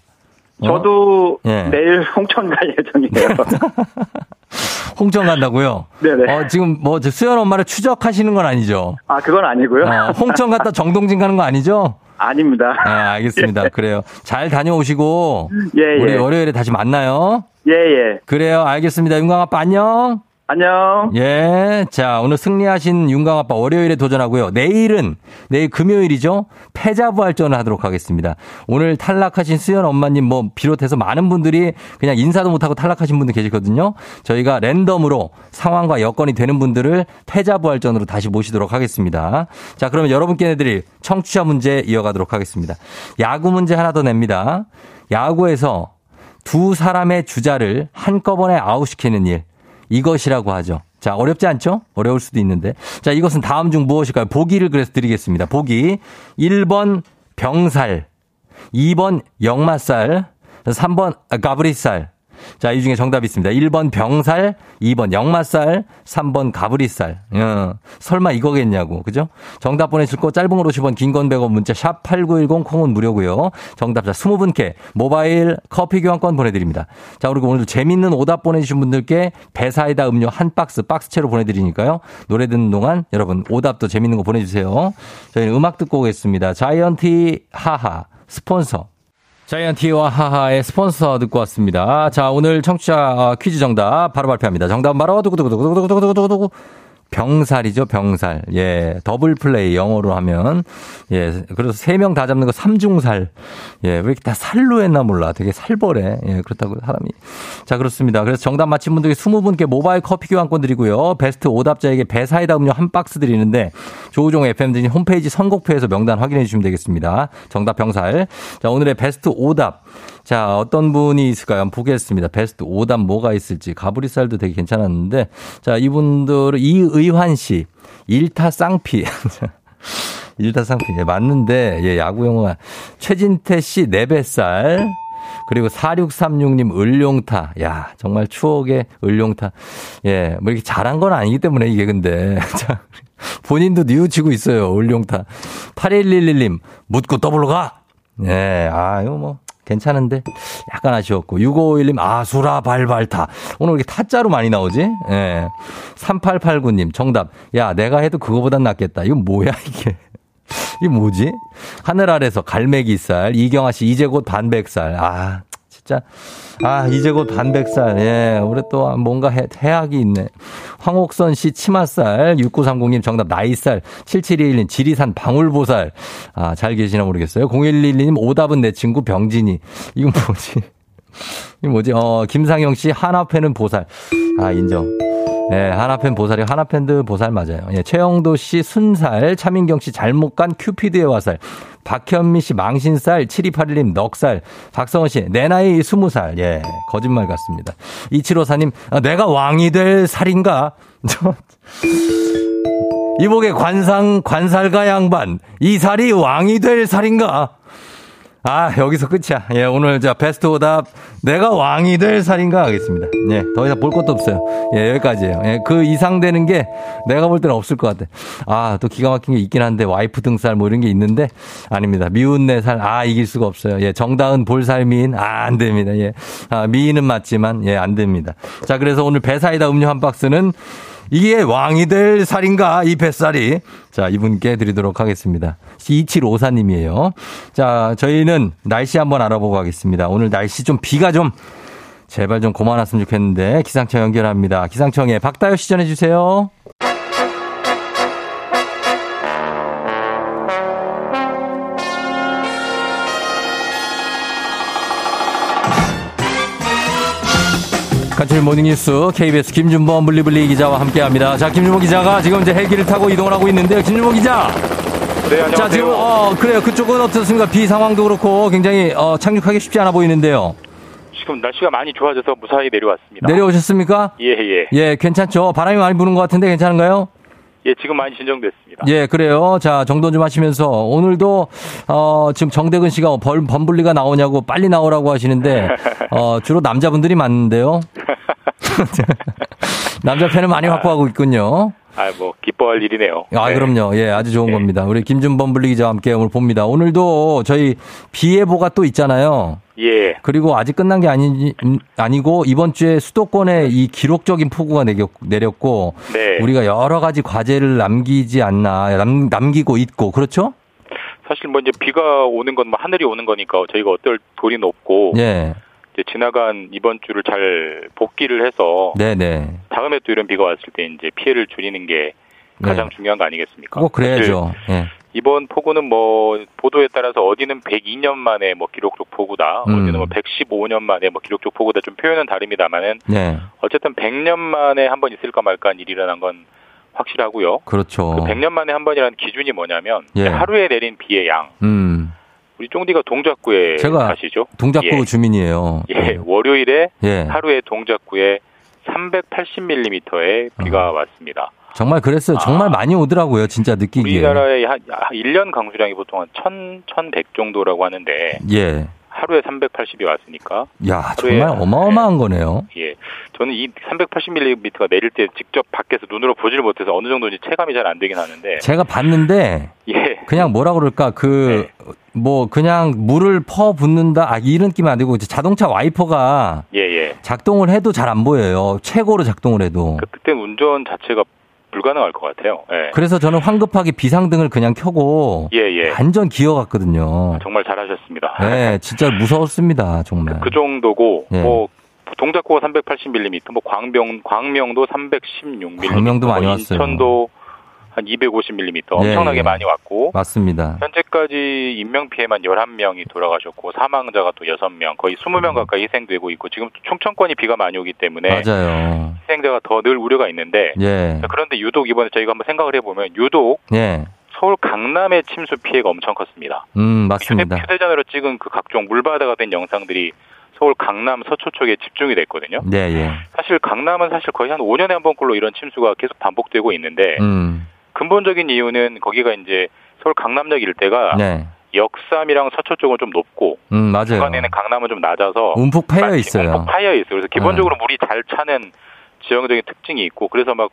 어? 저도 예. 내일 홍천 갈 예정이에요. 홍천 간다고요? 네네. 어, 지금 뭐 수연 엄마를 추적하시는 건 아니죠? 아, 그건 아니고요. 어, 홍천 갔다 정동진 가는 거 아니죠? 아닙니다. 아, 알겠습니다. 예. 그래요. 잘 다녀오시고 예, 예. 우리 월요일에 다시 만나요. 예, 예. 그래요. 알겠습니다. 윤광 아빠 안녕. 안녕. 예. 자, 오늘 승리하신 윤강 아빠 월요일에 도전하고요. 내일은, 내일 금요일이죠? 패자부활전을 하도록 하겠습니다. 오늘 탈락하신 수연 엄마님 뭐 비롯해서 많은 분들이 그냥 인사도 못하고 탈락하신 분들 계시거든요. 저희가 랜덤으로 상황과 여건이 되는 분들을 패자부활전으로 다시 모시도록 하겠습니다. 자, 그러면 여러분께 내드릴 청취자 문제 이어가도록 하겠습니다. 야구 문제 하나 더 냅니다. 야구에서 두 사람의 주자를 한꺼번에 아웃시키는 일. 이것이라고 하죠. 자, 어렵지 않죠? 어려울 수도 있는데. 자, 이것은 다음 중 무엇일까요? 보기를 그래서 드리겠습니다. 보기. 1번 병살, 2번 역마살, 3번 가브리살, 자, 이 중에 정답이 있습니다. 1번 병살, 2번 역마살, 3번 가브리살. 어, 설마 이거겠냐고. 그죠? 정답 보내실 거 짧은 걸 50원, 긴 건 100원, 문자 샵 8910 콩은 무료고요. 정답자 20분께 모바일 커피 교환권 보내드립니다. 자, 그리고 오늘도 재밌는 오답 보내주신 분들께 배사이다 음료 한 박스, 박스채로 보내드리니까요. 노래 듣는 동안 여러분 오답도 재밌는 거 보내주세요. 저희는 음악 듣고 오겠습니다. 자이언티 하하 스폰서 자이언티와 하하의 스폰서 듣고 왔습니다. 자, 오늘 청취자 퀴즈 정답 바로 발표합니다. 정답은 바로 두구두구두구두구두구두구두구 병살이죠, 병살. 예, 더블 플레이 영어로 하면 예, 그래서 세 명 다 잡는 거 삼중살. 예, 왜 이렇게 다 살로 했나 몰라. 되게 살벌해. 예, 그렇다고 사람이. 자, 그렇습니다. 그래서 정답 맞힌 분들께 20분께 모바일 커피 교환권 드리고요. 베스트 오답자에게 배사이다 음료 한 박스 드리는데 조우종 FM 등 홈페이지 선곡표에서 명단 확인해 주시면 되겠습니다. 정답 병살. 자, 오늘의 베스트 오답. 자, 어떤 분이 있을까요? 한번 보겠습니다. 베스트 오답 뭐가 있을지. 가브리살도 되게 괜찮았는데. 자, 이분들은 이의환 씨. 일타 쌍피. 일타 쌍피. 예, 맞는데, 예, 야구 용어. 최진태 씨, 네배살. 그리고 4636님 을룡타. 야, 정말 추억의 을룡타. 예, 뭐 이렇게 잘한 건 아니기 때문에 이게 근데. 자, 본인도 뉘우치고 있어요. 을룡타. 8111님, 묻고 더블로 가! 예, 아, 이거 뭐. 괜찮은데? 약간 아쉬웠고. 6551님 아수라 발발타. 오늘 이렇게 타짜로 많이 나오지? 예. 3889님 정답. 야 내가 해도 그거보단 낫겠다. 이건 뭐야 이게? 이게 뭐지? 하늘 아래서 갈매기살 이경아 씨 이제 곧 반백살. 아 진짜 아, 이제 곧 반백살. 예, 올해 또 뭔가 해, 해악이 있네. 황옥선 씨 치맛살, 6930님 정답 나이살, 7721님 지리산 방울보살. 아, 잘 계시나 모르겠어요. 0112님 오답은 내 친구 병진이. 이건 뭐지? 이 뭐지? 어, 김상영 씨, 하나팬은 보살. 아, 인정. 예, 하나팬 보살이 하나팬드 보살 맞아요. 예, 최영도 씨 순살, 차민경 씨 잘못 간 큐피드의 화살, 박현미 씨 망신살, 7281님 넉살, 박성원 씨 내 나이 20살. 예, 거짓말 같습니다. 2754님 아, 내가 왕이 될 살인가? 이복의 관상 관살가 양반 이 살이 왕이 될 살인가? 아, 여기서 끝이야. 예, 오늘 자, 베스트 오답. 내가 왕이 될 살인가 하겠습니다. 예, 더 이상 볼 것도 없어요. 예, 여기까지예요. 예, 그 이상 되는 게 내가 볼 때는 없을 것 같아. 아, 또 기가 막힌 게 있긴 한데, 와이프 등살 뭐 이런 게 있는데, 아닙니다. 미운 내 살, 아, 이길 수가 없어요. 예, 정다은 볼살 미인, 아, 안 됩니다. 예. 아, 미인은 맞지만, 예, 안 됩니다. 자, 그래서 오늘 배사이다 음료 한 박스는 이게 왕이 될 살인가, 이 뱃살이. 자, 이분께 드리도록 하겠습니다. 2754님이에요. 자, 저희는 날씨 한번 알아보고 가겠습니다. 오늘 날씨 좀 비가 좀 제발 좀 고만 왔으면 좋겠는데 기상청 연결합니다. 기상청에 박다효 시 전해 주세요. 간추린 모닝뉴스 KBS 김준범 블리블리 기자와 함께합니다. 자, 김준범 기자가 지금 이제 헬기를 타고 이동을 하고 있는데요. 김준범 기자. 네, 안녕하세요. 자, 지금 어 그래요. 그쪽은 어떻습니까? 비 상황도 그렇고 굉장히 어, 착륙하기 쉽지 않아 보이는데요. 지금 날씨가 많이 좋아져서 무사히 내려왔습니다. 내려오셨습니까? 예, 예. 예, 괜찮죠. 바람이 많이 부는 것 같은데 괜찮은가요? 예, 지금 많이 진정됐습니다. 예, 그래요. 자, 정돈 좀 하시면서 오늘도 어 지금 정대근 씨가 벌 범블리가 나오냐고 빨리 나오라고 하시는데 어 주로 남자분들이 많은데요. 남자 팬을 많이 확보하고 있군요. 아, 뭐 기뻐할 일이네요. 아, 네. 그럼요. 예, 아주 좋은 네. 겁니다. 우리 김준범 블리 기자와 함께 오늘 봅니다. 오늘도 저희 비 예보가 또 있잖아요. 예. 그리고 아직 끝난 게 아니, 아니고 이번 주에 수도권에 이 기록적인 폭우가 내렸고 네. 우리가 여러 가지 과제를 남기지 않나 남, 남기고 있고 그렇죠? 사실 뭐 이제 비가 오는 건 뭐 하늘이 오는 거니까 저희가 어떨 도리는 없고 예. 이제 지나간 이번 주를 잘 복귀를 해서 네네. 다음에 또 이런 비가 왔을 때 이제 피해를 줄이는 게 가장 네. 중요한 거 아니겠습니까? 꼭 그래야죠. 예. 이번 폭우는 뭐 보도에 따라서 어디는 102년 만에 뭐 기록적 폭우다, 음. 어디는 뭐 115년 만에 뭐 기록적 폭우다 좀 표현은 다릅니다만은 네. 어쨌든 100년 만에 한 번 있을까 말까 한 일이 일어난 건 확실하고요. 그렇죠. 그 100년 만에 한 번이라는 기준이 뭐냐면 예. 하루에 내린 비의 양. 음. 우리 쫑디가 동작구에 제가 사시죠? 동작구 예. 주민이에요. 예, 월요일에 예. 하루에 동작구에 380mm의 비가 어. 왔습니다. 정말 그랬어요. 정말 아, 많이 오더라고요. 진짜 느끼기에. 우리나라의 한 1년 강수량이 보통 한 1000, 1100 정도라고 하는데. 예. 하루에 380이 왔으니까. 야, 정말 어마어마한 네. 거네요. 예. 저는 이 380mm가 내릴 때 직접 밖에서 눈으로 보질 못해서 어느 정도인지 체감이 잘 안 되긴 하는데. 제가 봤는데. 예. 그냥 뭐라 그럴까, 그, 네. 뭐, 그냥 물을 퍼 붓는다, 아, 이런 느낌이 안 되고, 자동차 와이퍼가. 예, 예. 작동을 해도 잘 안 보여요. 최고로 작동을 해도. 그, 그때 운전 자체가 불가능할 것 같아요. 예. 그래서 저는 황급하게 비상등을 그냥 켜고 예, 예. 완전 기어갔거든요. 정말 잘하셨습니다. 네, 진짜 무서웠습니다. 정말. 그, 그 정도고 예. 뭐 동작구가 380mm, 뭐 광명 광명도 316mm, 광명도 많이 뭐 왔어요. 인천도 한 250mm 엄청나게 예, 예. 많이 왔고 맞습니다. 현재까지 인명 피해만 11명이 돌아가셨고 사망자가 또 6명, 거의 20명 가까이 희생되고 있고 지금 충청권이 비가 많이 오기 때문에 맞아요. 희생자가 더 늘 우려가 있는데 예. 그런데 유독 이번에 저희가 한번 생각을 해 보면 유독 예. 서울 강남의 침수 피해가 엄청 컸습니다. 음, 맞습니다. 휴대전화로 찍은 그 각종 물바다가 된 영상들이 서울 강남 서초 쪽에 집중이 됐거든요. 네, 예. 사실 강남은 사실 거의 한 5년에 한 번꼴로 이런 침수가 계속 반복되고 있는데 음. 근본적인 이유는 거기가 이제 서울 강남역 일대가 네. 역삼이랑 서초 쪽은 좀 높고 음, 맞아요. 중간에는 강남은 좀 낮아서 움푹 파여 있어요. 움푹 파여 있어요. 그래서 기본적으로 네. 물이 잘 차는 지형적인 특징이 있고 그래서 막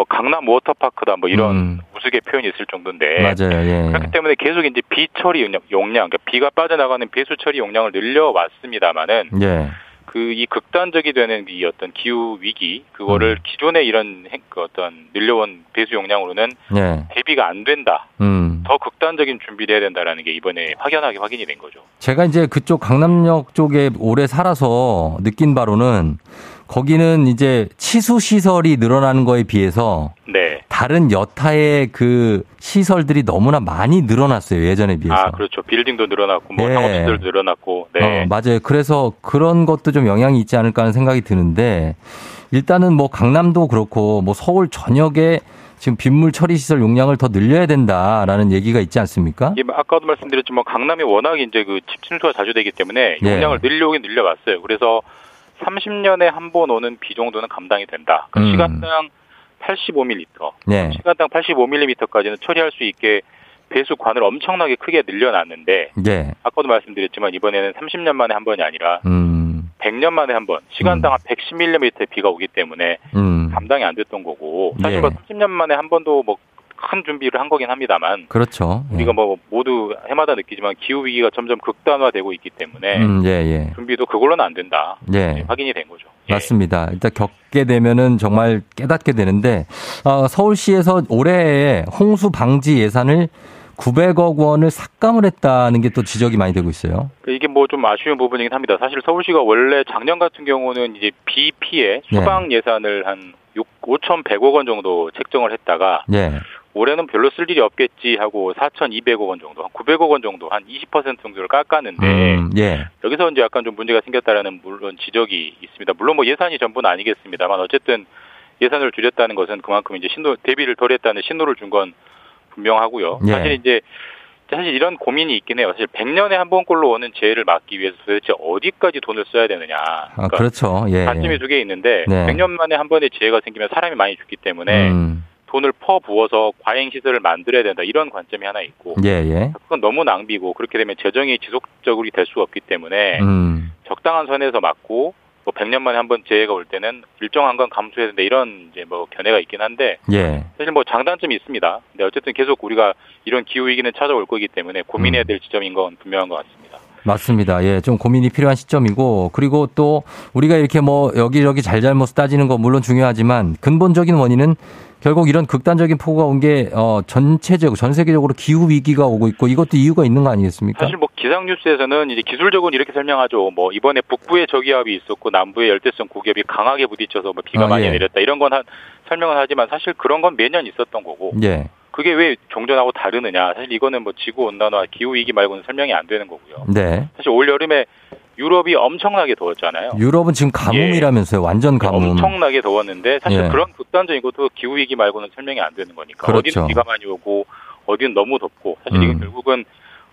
뭐 강남 워터파크다 뭐 이런 음. 우스개 표현이 있을 정도인데 맞아요. 예. 그렇기 때문에 계속 이제 비 처리 용량, 그러니까 비가 빠져나가는 배수 처리 용량을 늘려왔습니다만은 예. 그 이 극단적이 되는 이 어떤 기후 위기 그거를 음. 기존의 이런 그 어떤 늘려온 배수 용량으로는 예. 대비가 안 된다. 음. 더 극단적인 준비를 해야 된다라는 게 이번에 확연하게 확인이 된 거죠. 제가 이제 그쪽 강남역 쪽에 오래 살아서 느낀 바로는 거기는 이제 치수 시설이 늘어나는 거에 비해서 네. 다른 여타의 그 시설들이 너무나 많이 늘어났어요 예전에 비해서. 아 그렇죠. 빌딩도 늘어났고 뭐 네. 상업시설도 늘어났고. 네. 어, 맞아요. 그래서 그런 것도 좀 영향이 있지 않을까 하는 생각이 드는데 일단은 뭐 강남도 그렇고 뭐 서울 전역에 지금 빗물 처리 시설 용량을 더 늘려야 된다라는 얘기가 있지 않습니까? 예, 뭐 아까도 말씀드렸지만 강남이 워낙 이제 그 집침수가 자주 되기 때문에 예. 용량을 예. 늘려오긴 늘려왔어요. 그래서 30년에 한 번 오는 비 정도는 감당이 된다. 그 음. 시간당 85mm, 네. 시간당 85mm까지는 처리할 수 있게 배수관을 엄청나게 크게 늘려놨는데 네. 아까도 말씀드렸지만 이번에는 30년 만에 한 번이 아니라 음. 100년 만에 한 번 시간당 음. 110mm 비가 오기 때문에 음. 감당이 안 됐던 거고 사실 예. 뭐 30년 만에 한 번도 뭐 큰 준비를 한 거긴 합니다만 그렇죠. 예. 우리가 뭐 모두 해마다 느끼지만 기후 위기가 점점 극단화되고 있기 때문에 음, 예, 예. 준비도 그걸로는 안 된다. 예. 확인이 된 거죠. 예. 맞습니다. 일단 겪게 되면은 정말 깨닫게 되는데 어, 서울시에서 올해에 홍수 방지 예산을 900억 원을 삭감을 했다는 게 또 지적이 많이 되고 있어요. 이게 뭐 좀 아쉬운 부분이긴 합니다. 사실 서울시가 원래 작년 같은 경우는 이제 비 피해 수방 네. 예산을 한 6, 5,100억 원 정도 책정을 했다가 네. 올해는 별로 쓸 일이 없겠지 하고 4,200억 원 정도, 한 900억 원 정도, 한 20% 정도를 깎았는데 음, 예. 여기서 이제 약간 좀 문제가 생겼다라는 물론 지적이 있습니다. 물론 뭐 예산이 전부는 아니겠습니다만 어쨌든 예산을 줄였다는 것은 그만큼 이제 신호 대비를 덜했다는 신호를 준 건 분명하고요. 예. 사실 이제 사실 이런 고민이 있긴 해요. 사실 100년에 한 번꼴로 오는 재해를 막기 위해서 도대체 어디까지 돈을 써야 되느냐. 아, 그러니까 아, 그렇죠. 예, 단점이 예. 두개 있는데 네. 100년 만에 한 번의 재해가 생기면 사람이 많이 죽기 때문에 음. 돈을 퍼 부어서 과잉 시설을 만들어야 된다 이런 관점이 하나 있고 예, 예. 그건 너무 낭비고 그렇게 되면 재정이 지속적으로 될수 없기 때문에 음. 적당한 선에서 막고 뭐 100년 만에 한 번 재해가 올 때는 일정한 건 감수해야 된다 이런 이제 뭐 견해가 있긴 한데 예. 사실 뭐 장단점이 있습니다. 근데 어쨌든 계속 우리가 이런 기후 위기는 찾아올 거기 때문에 고민해야 음. 될 지점인 건 분명한 것 같습니다. 맞습니다. 예, 좀 고민이 필요한 시점이고 그리고 또 우리가 이렇게 뭐 여기저기 잘잘못 따지는 거 물론 중요하지만 근본적인 원인은 결국 이런 극단적인 폭우가 온 게 어, 전체적 전 세계적으로 기후 위기가 오고 있고 이것도 이유가 있는 거 아니겠습니까? 사실 뭐 기상 뉴스에서는 이제 기술적으로 이렇게 설명하죠. 뭐 이번에 북부에 저기압이 있었고 남부에 열대성 고기압이 강하게 부딪혀서 뭐 비가 아, 많이 예. 내렸다 이런 건 한, 설명을 하지만 사실 그런 건 매년 있었던 거고. 예. 그게 왜 종전하고 다르느냐? 사실 이거는 뭐 지구 온난화, 기후 위기 말고는 설명이 안 되는 거고요. 네. 사실 올 여름에 유럽이 엄청나게 더웠잖아요. 유럽은 지금 가뭄이라면서요. 예. 완전 가뭄. 엄청나게 더웠는데 사실 예. 그런 극단적인 것도 기후 위기 말고는 설명이 안 되는 거니까. 그렇죠. 어디는 비가 많이 오고 어디는 너무 덥고 사실 이게 음. 결국은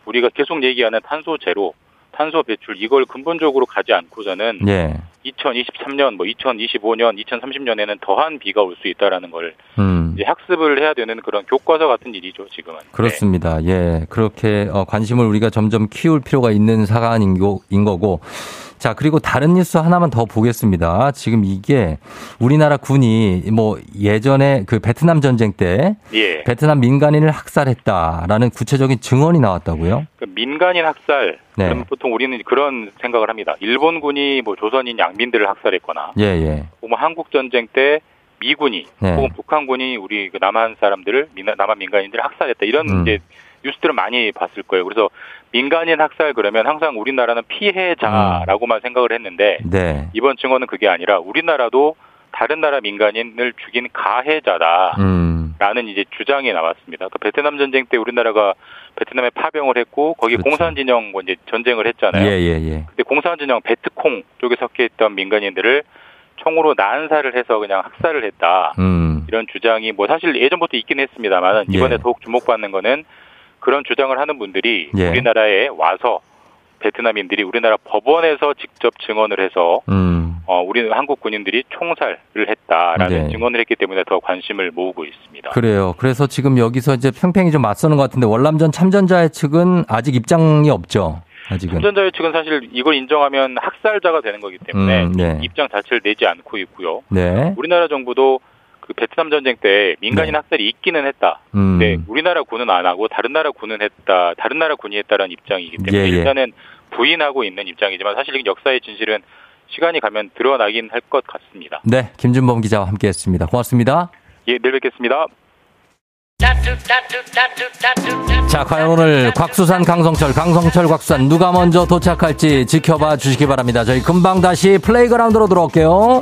우리가 계속 얘기하는 탄소 제로 탄소 배출 이걸 근본적으로 가지 않고서는 예. 2023년, 뭐 2025년, 2030년에는 더한 비가 올 수 있다라는 걸 음. 이제 학습을 해야 되는 그런 교과서 같은 일이죠 지금은. 그렇습니다. 네. 예, 그렇게 어, 관심을 우리가 점점 키울 필요가 있는 사안인 거고. 자, 그리고 다른 뉴스 하나만 더 보겠습니다. 지금 이게 우리나라 군이 뭐 예전에 그 베트남 전쟁 때 예. 베트남 민간인을 학살했다라는 구체적인 증언이 나왔다고요? 그 민간인 학살. 네. 그럼 보통 우리는 그런 생각을 합니다. 일본군이 뭐 조선인 양민들을 학살했거나, 예, 예. 뭐 한국 전쟁 때 미군이 네. 혹은 북한군이 우리 그 남한 사람들을 남한 민간인들을 학살했다 이런 음. 이제 뉴스들을 많이 봤을 거예요. 그래서 민간인 학살 그러면 항상 우리나라는 피해자라고만 음. 생각을 했는데 네. 이번 증언은 그게 아니라 우리나라도 다른 나라 민간인을 죽인 가해자다라는 음. 이제 주장이 나왔습니다. 그 베트남 전쟁 때 우리나라가 베트남에 파병을 했고 거기 그렇죠. 공산 진영 뭐 이제 전쟁을 했잖아요. 예, 예, 예. 근데 공산 진영 베트콩 쪽에 섞여 있던 민간인들을 총으로 난사를 해서 그냥 학살을 했다. 음. 이런 주장이 뭐 사실 예전부터 있긴 했습니다만 이번에 예. 더욱 주목받는 거는 그런 주장을 하는 분들이 예. 우리나라에 와서 베트남인들이 우리나라 법원에서 직접 증언을 해서 음. 어, 우리 한국 군인들이 총살을 했다라는 네. 증언을 했기 때문에 더 관심을 모으고 있습니다. 그래요. 그래서 지금 여기서 이제 평평이 좀 맞서는 것 같은데 월남전 참전자의 측은 아직 입장이 없죠. 아직은. 참전자의 측은 사실 이걸 인정하면 학살자가 되는 거기 때문에 음, 네. 입장 자체를 내지 않고 있고요. 네. 우리나라 정부도 그 베트남 전쟁 때 민간인 네. 학살이 있기는 했다. 음. 근데 우리나라 군은 안 하고 다른 나라 군은 했다. 다른 나라 군이 했다라는 입장이기 때문에 예, 예. 일단은 부인하고 있는 입장이지만 사실 역사의 진실은 시간이 가면 드러나긴 할 것 같습니다. 네, 김준범 기자와 함께했습니다. 고맙습니다. 예, 내일 뵙겠습니다. 자, 과연 오늘 곽수산 강성철, 강성철 곽수산 누가 먼저 도착할지 지켜봐 주시기 바랍니다. 저희 금방 다시 플레이그라운드로 들어올게요.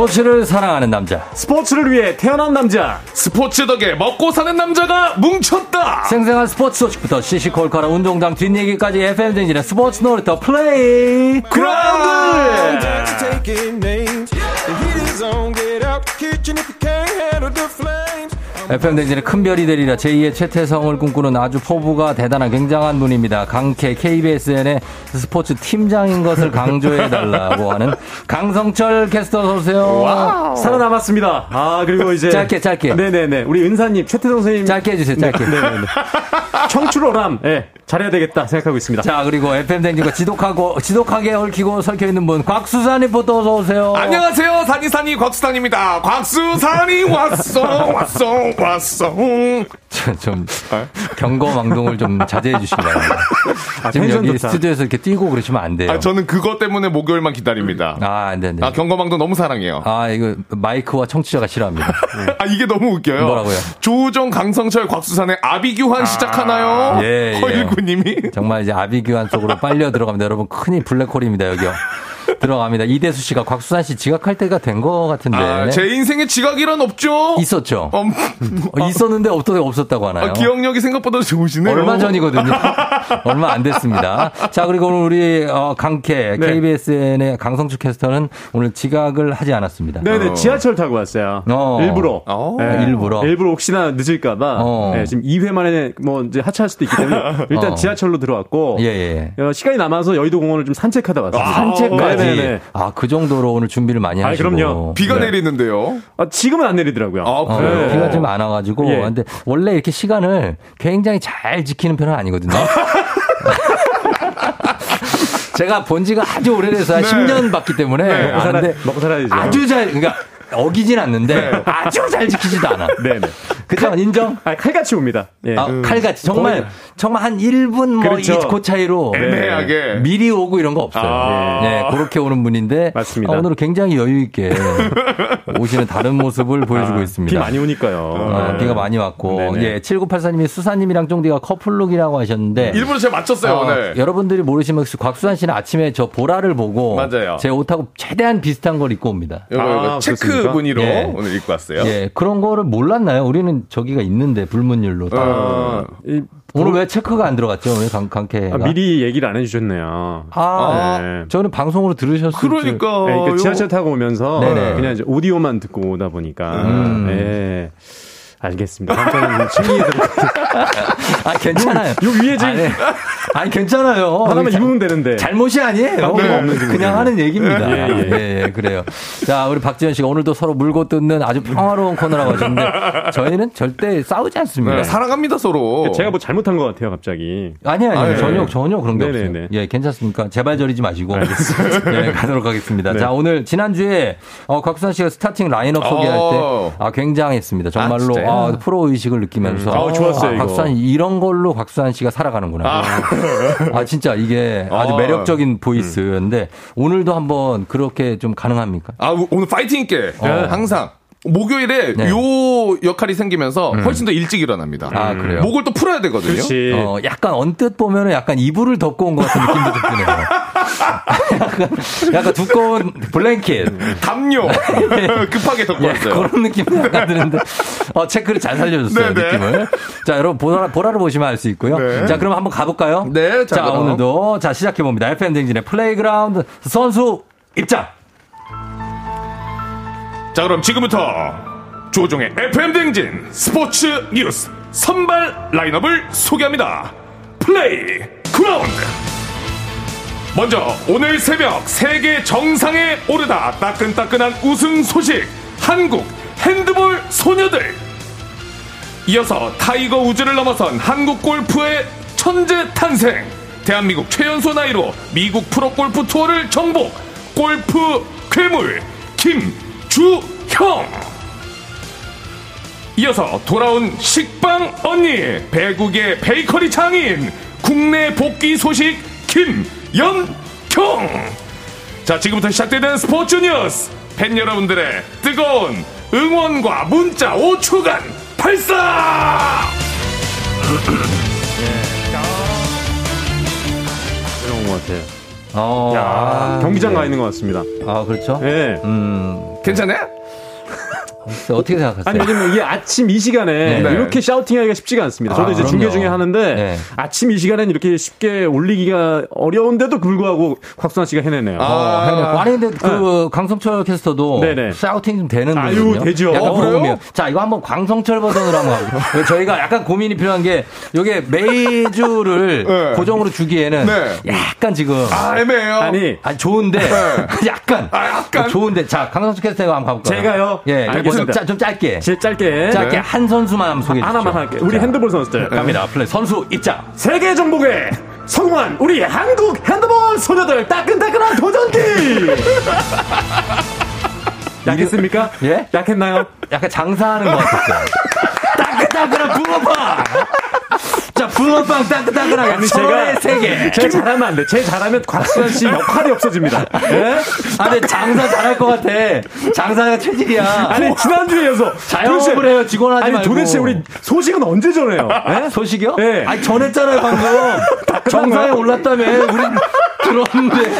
스포츠를 사랑하는 남자. 스포츠를 위해 태어난 남자. 스포츠 덕에 먹고 사는 남자가 뭉쳤다. 생생한 스포츠 소식부터 시시콜콜한 운동장 뒷얘기까지 FM 대행진의 스포츠 놀이터 playground. FM 대행진의 큰 별이 되리라 제2의 최태성을 꿈꾸는 아주 포부가 대단한 굉장한 분입니다. 강캐 KBSN의 스포츠 팀장인 것을 강조해달라고 하는 강성철 캐스터 어서오세요. 살아남았습니다. 아, 그리고 이제. 짧게, 짧게. 네네네. 우리 은사님, 최태성 선생님. 짧게 해주세요, 짧게. 네, 네네네. 청출어람, 예. 네, 잘해야 되겠다 생각하고 있습니다. 자, 그리고 FM 댕진과 지독하고, 지독하게 얽히고 설켜 있는 분, 곽수산 리포터 어서오세요. 안녕하세요. 산이산이 곽수산입니다. 곽수산이 왔어, 왔어, 왔어. 좀, 경거망동을 좀 자제해 주시기 바랍니다. 아, 지금 여기 좋다. 스튜디오에서 이렇게 뛰고 그러시면 안 돼요. 아, 저는 그것 때문에 목요일만 기다립니다. 아, 네네. 아, 경거망동 너무 사랑해요. 아, 이거 마이크와 청취자가 싫어합니다. 아, 이게 너무 웃겨요. 뭐라고요? 조우종, 강성철, 곽수산의 아비규환 아, 시작하나요? 예, 예. 허일구님이. 정말 이제 아비규환 쪽으로 빨려 들어갑니다. 여러분, 큰이 블랙홀입니다, 여기요. 들어갑니다. 이대수 씨가 곽수산 씨 지각할 때가 된 것 같은데. 아, 제 인생에 지각이란 없죠? 있었죠. 음, 어, 있었는데 없던 데 없었다고 하나요? 아, 기억력이 생각보다 좋으시네요. 얼마 전이거든요. 얼마 안 됐습니다. 자, 그리고 오늘 우리 어, 강캐 네. KBSN의 강성주 캐스터는 오늘 지각을 하지 않았습니다. 네네, 어. 지하철 타고 왔어요. 어. 일부러. 어. 네. 일부러. 일부러 혹시나 늦을까봐. 어. 네, 지금 2회 만에 뭐 이제 하차할 수도 있기 때문에 일단 어. 지하철로 들어왔고. 예, 예. 어, 시간이 남아서 여의도 공원을 좀 산책하다 왔습니다. 아, 산책까지. 네네. 아, 그 정도로 오늘 준비를 많이 하시고. 아, 그럼요. 비가 네. 내리는데요. 아, 지금은 안 내리더라고요. 아, 그래요? 네. 비가 좀 안 와가지고. 예. 근데 원래 이렇게 시간을 굉장히 잘 지키는 편은 아니거든요. 제가 본 지가 아주 오래돼서 네. 10년 봤기 때문에. 네, 아는데 먹고 살아야죠. 아주 잘, 그러니까 어기진 않는데 네. 아주 잘 지키지도 않아. 네네. 그죠? 인정? 아, 칼같이 옵니다. 예. 아, 음. 칼같이. 정말, 거의... 정말 한 1분 뭐, 그렇죠. 그 차이로. 애매하게. 미리 오고 이런 거 없어요. 아~ 네, 그렇게 오는 분인데. 맞습니다. 아, 오늘은 굉장히 여유있게 오시는 다른 모습을 보여주고 아, 있습니다. 비 많이 오니까요. 아, 비가 많이 왔고. 네네. 예, 7984님이 수사님이랑 쫑디가 커플룩이라고 하셨는데. 일부러 제가 맞췄어요, 어, 오늘. 여러분들이 모르시면 곽수환 씨는 아침에 저 보라를 보고. 맞아요. 제 옷하고 최대한 비슷한 걸 입고 옵니다. 이거, 이거 체크 무늬로 예. 오늘 입고 왔어요. 예, 그런 거를 몰랐나요? 우리는 저기가 있는데 불문율로. 어, 이, 오늘 왜 체크가 안 들어갔죠? 왜 강, 강캐? 아, 미리 얘기를 안 해주셨네요. 아, 네. 저는 방송으로 들으셨을 그러니까. 네, 그러니까 지하철 타고 오면서 네네. 그냥 이제 오디오만 듣고 오다 보니까. 음. 네. 알겠습니다. 한번 신기해 들어. 아 괜찮아요. 요, 위에 지금 아니, 아니, 괜찮아요. 하나만 입으면 되는데. 잘못이 아니에요. 네. 그냥 하는 얘기입니다. 예, 예. 예, 예, 그래요. 자, 우리 박지현 씨가 오늘도 서로 물고 뜯는 아주 평화로운 코너라고 하셨는데 저희는 절대 싸우지 않습니다. 네, 사랑합니다 서로. 제가 뭐 잘못한 것 같아요 갑자기. 아니 아니 아, 전혀 전혀 그런 게 네네네. 없어요. 예, 괜찮습니까? 제발 저리지 마시고. 예, 가도록 하겠습니다. 네. 자, 오늘 지난 주에 어, 곽수산 씨가 starting lineup 소개할 때 어. 아, 굉장했습니다. 정말로 아, 아, 프로 의식을 느끼면서. 음. 아, 좋았어요. 아, 곽수산 이런 걸로 곽수산 씨가 살아가는구나. 아, 아 진짜 이게 아주 아. 매력적인 보이스인데 음. 오늘도 한번 그렇게 좀 가능합니까? 아 오늘 파이팅 있게 어. 항상. 목요일에 네. 요 역할이 생기면서 음. 훨씬 더 일찍 일어납니다. 아, 그래요? 목을 또 풀어야 되거든요. 어, 약간 언뜻 보면은 약간 이불을 덮고 온 것 같은 느낌도 좀 드네요. 약간, 약간 두꺼운 blanket. 담요. 급하게 덮고 예, 왔어요. 그런 느낌이 약간 드는데, 어, 체크를 잘 살려줬어요, 네네. 느낌을. 자, 여러분, 보라, 보라를 보시면 알 수 있고요. 네. 자, 그럼 한번 가볼까요? 네, 자, 자 오늘도, 자, 시작해봅니다. FM대행진의 playground 선수 입장! 자 그럼 지금부터 조우종의 FM 대행진 스포츠 뉴스 선발 라인업을 소개합니다. playground. 먼저 오늘 새벽 세계 정상에 오르다 따끈따끈한 우승 소식 한국 핸드볼 소녀들. 이어서 타이거 우즈를 넘어선 한국 골프의 천재 탄생 대한민국 최연소 나이로 미국 프로골프 투어를 정복 골프 괴물 김 주형 이어서 돌아온 식빵 언니 배국의 베이커리 장인 국내 복귀 소식 김연경 자 지금부터 시작되는 스포츠 뉴스 팬 여러분들의 뜨거운 응원과 문자 5초간 발사 이런 것 같아요. 어, 야, 경기장 네. 가 있는 것 같습니다. 아, 그렇죠? 네. 음, 괜찮아요? 어떻게 생각하세요? 아니 왜냐면 이게 아침 이 시간에 네. 이렇게 샤우팅하기가 쉽지가 않습니다. 저도 아, 이제 중계 중에 하는데 네. 아침 이 시간엔 이렇게 쉽게 올리기가 어려운데도 불구하고 곽수환 씨가 해내네요. 아, 어, 해내고. 아니 근데 그 네. 강성철 캐스터도 네네. 샤우팅 좀 되는 아유 되죠. 약간 어, 그래요? 자 이거 한번 광성철 버전으로 한번 하고 저희가 약간 고민이 필요한 게 이게 매주를 네. 고정으로 주기에는 네. 약간 지금 아 애매해요. 아니, 아니 좋은데 네. 약간 아, 약간 좋은데 자 강성철 캐스터 한번 가볼까요? 제가요. 예. 좀, 짜, 좀 짧게. 제 짧게. 짧게 네. 한 선수만 소개해 주시죠. 하나만 할게요. 우리 자, 핸드볼 선수들. 갑니다. 플레이 선수 입장. 세계 정복에 성공한 우리 한국 핸드볼 소녀들 따끈따끈한 도전기! 약했습니까? 예? 약했나요? 약간 장사하는 것 같았어요. 따끈따끈한 붕어빵! 자, 붕어빵 따끈따끈하게. 아니, 제가 세계. 제 잘하면 안 돼. 제 잘하면 곽수현 씨 역할이 없어집니다. 예? 아니, 장사 잘할 것 같아. 장사가 체질이야. 아니, 지난주에 이어서. 자영업을 해요. 직원 하지 아니, 말고. 도대체 우리 소식은 언제 전해요? 예? 소식이요? 네. 아니, 전했잖아요, 방금. 정상에 올랐다며. 우리 들었는데.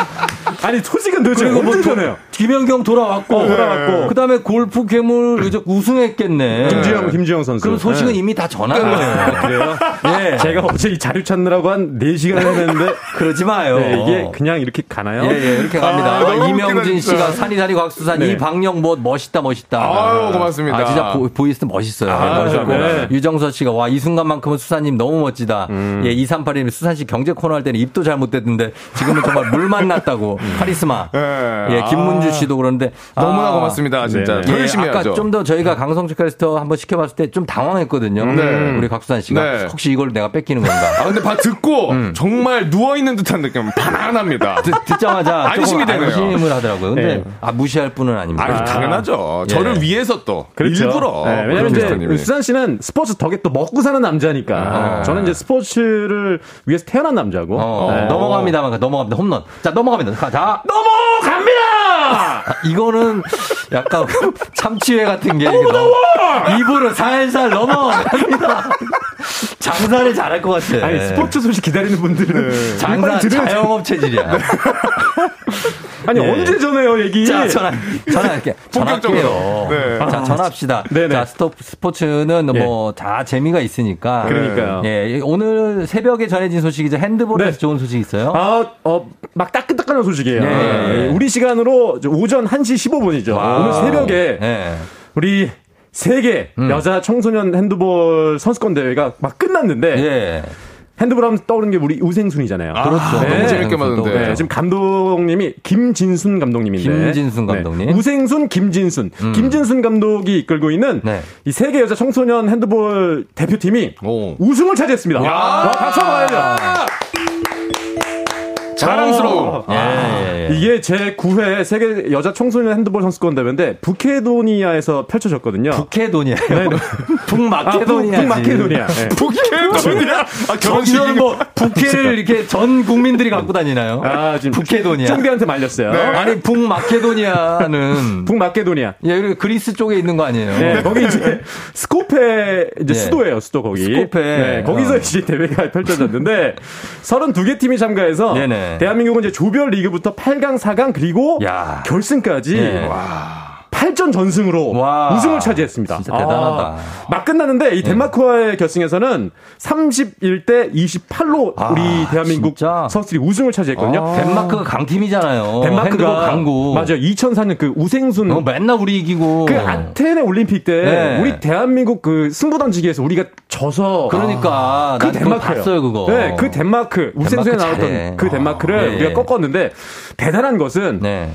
아니, 소식은 도대체 언제 뭐 전해요? 김연경 돌아왔고. 네. 돌아왔고. 그 다음에 골프 괴물 우승했겠네. 김주영, 김주영 선수. 그럼 소식은 네. 이미 다 전한 거예요. 그래요? 예. 제가 어제 이 자료 찾느라고 한 4시간 했는데. 그러지 마요. 네, 이게 그냥 이렇게 가나요? 예, 예, 이렇게 갑니다. 아, 이명진 씨가 산이산이 곽수산, 네. 이박영 뭐 멋있다, 멋있다. 아유, 고맙습니다. 아, 진짜 보, 이스 멋있어요. 아, 멋있고. 네. 유정서 씨가 와, 이 순간만큼은 수사님 너무 멋지다. 음. 예, 238님 수산 씨 경제 코너 할 때는 입도 잘 못 됐는데 지금은 정말 물 만났다고. 음. 카리스마. 네. 예, 김문주 씨도 그러는데. 너무나 아, 고맙습니다, 진짜. 네. 열심히 아까. 좀 더 저희가 강성철 캐스터 한번 시켜봤을 때 좀 당황했거든요. 음. 우리 곽수산 씨가. 혹시 이걸 내가 뺏기는 건가? 아, 근데 봐, 듣고 음. 정말 누워 있는 듯한 느낌 편안합니다. 듣, 듣자마자 안심이 되네요. 안심을 하더라고요. 근데 네. 아, 무시할 분은 아닙니다. 아, 당연하죠. 예. 저를 위해서 또. 그렇죠. 일부러. 네, 왜냐면 이제 수산 씨는 스포츠 덕에 또 먹고 사는 남자니까. 아. 저는 이제 스포츠를 위해서 태어난 남자고. 어, 네. 넘어갑니다만, 넘어갑니다. 홈런. 자, 넘어갑니다. 자, 넘어갑니다! 이거는 약간 참치회 같은 게. 너무 더워! 입으로 살살 넘어갑니다. 장사를 잘할 것 같아. 아니, 스포츠 소식 기다리는 분들은. 네. 장사, 자영업 체질이야. 아니, 네. 언제 전해요, 얘기? 자, 전화, 전화할게. 전화할게요. 네. 자, 전화합시다. 네네. 자, 스톱, 스포츠는 네. 뭐, 다 재미가 있으니까. 그러니까요. 예, 오늘 새벽에 전해진 소식이죠. 핸드볼에서 네. 좋은 소식 있어요? 아, 어, 막 따끈따끈한 소식이에요. 네. 우리 시간으로 오전 1시 15분이죠. 와우. 오늘 새벽에. 네. 우리 세계 음. 여자 청소년 핸드볼 선수권 대회가 막 끝났는데 예. 핸드볼 하면 떠오르는 게 우리 우생순이잖아요. 아, 그렇죠. 네. 너무 재밌게 봤는데. 네. 지금 감독님이 김진순 감독님인데. 김진순 네. 감독님. 네. 우생순, 김진순. 음. 김진순 감독이 이끌고 있는 네. 이 세계 여자 청소년 핸드볼 대표팀이 오. 우승을 차지했습니다. 와, 와 박수 한번 가야죠. 자랑스러움. 어. 아, 예, 예. 이게 제 9회 세계 여자 청소년 핸드볼 선수권 대회인데 부케도니아에서 펼쳐졌거든요. 부케도니아. 네. 북마케도니아. 아, 북마케도니아. 네. 북케도니아. 아, 저기는 뭐 부케를 이렇게 전 국민들이 갖고 다니나요? 아, 지금 부케도니아. 총대한테 말렸어요. 네. 아니 북마케도니아는 북마케도니아. 예, 그리고 그리스 쪽에 있는 거 아니에요? 네, 거기 이제 스코페 이제 네. 수도예요, 수도 거기. 스코페. 네, 거기서 어. 이제 대회가 펼쳐졌는데 32개 팀이 참가해서 네네. 대한민국은 이제 조별 리그부터 8강, 4강 그리고 야. 결승까지 네. 와. 8전 전승으로 와. 우승을 차지했습니다. 진짜 대단하다. 아, 막 끝났는데 이 네. 덴마크와의 결승에서는 31대 28로 아, 우리 대한민국 진짜? 선수들이 우승을 차지했거든요. 아. 덴마크가 강팀이잖아요. 덴마크가 강국. 맞아요. 2004년 그 우생순 어, 맨날 우리 이기고 그 아테네 올림픽 때 네. 우리 대한민국 그 승부 던지기에서 우리가 져서 그러니까 그 덴마크 봤어요 그거. 네, 그 덴마크 우생순에 나왔던 그 덴마크를 네. 우리가 꺾었는데 대단한 것은 네.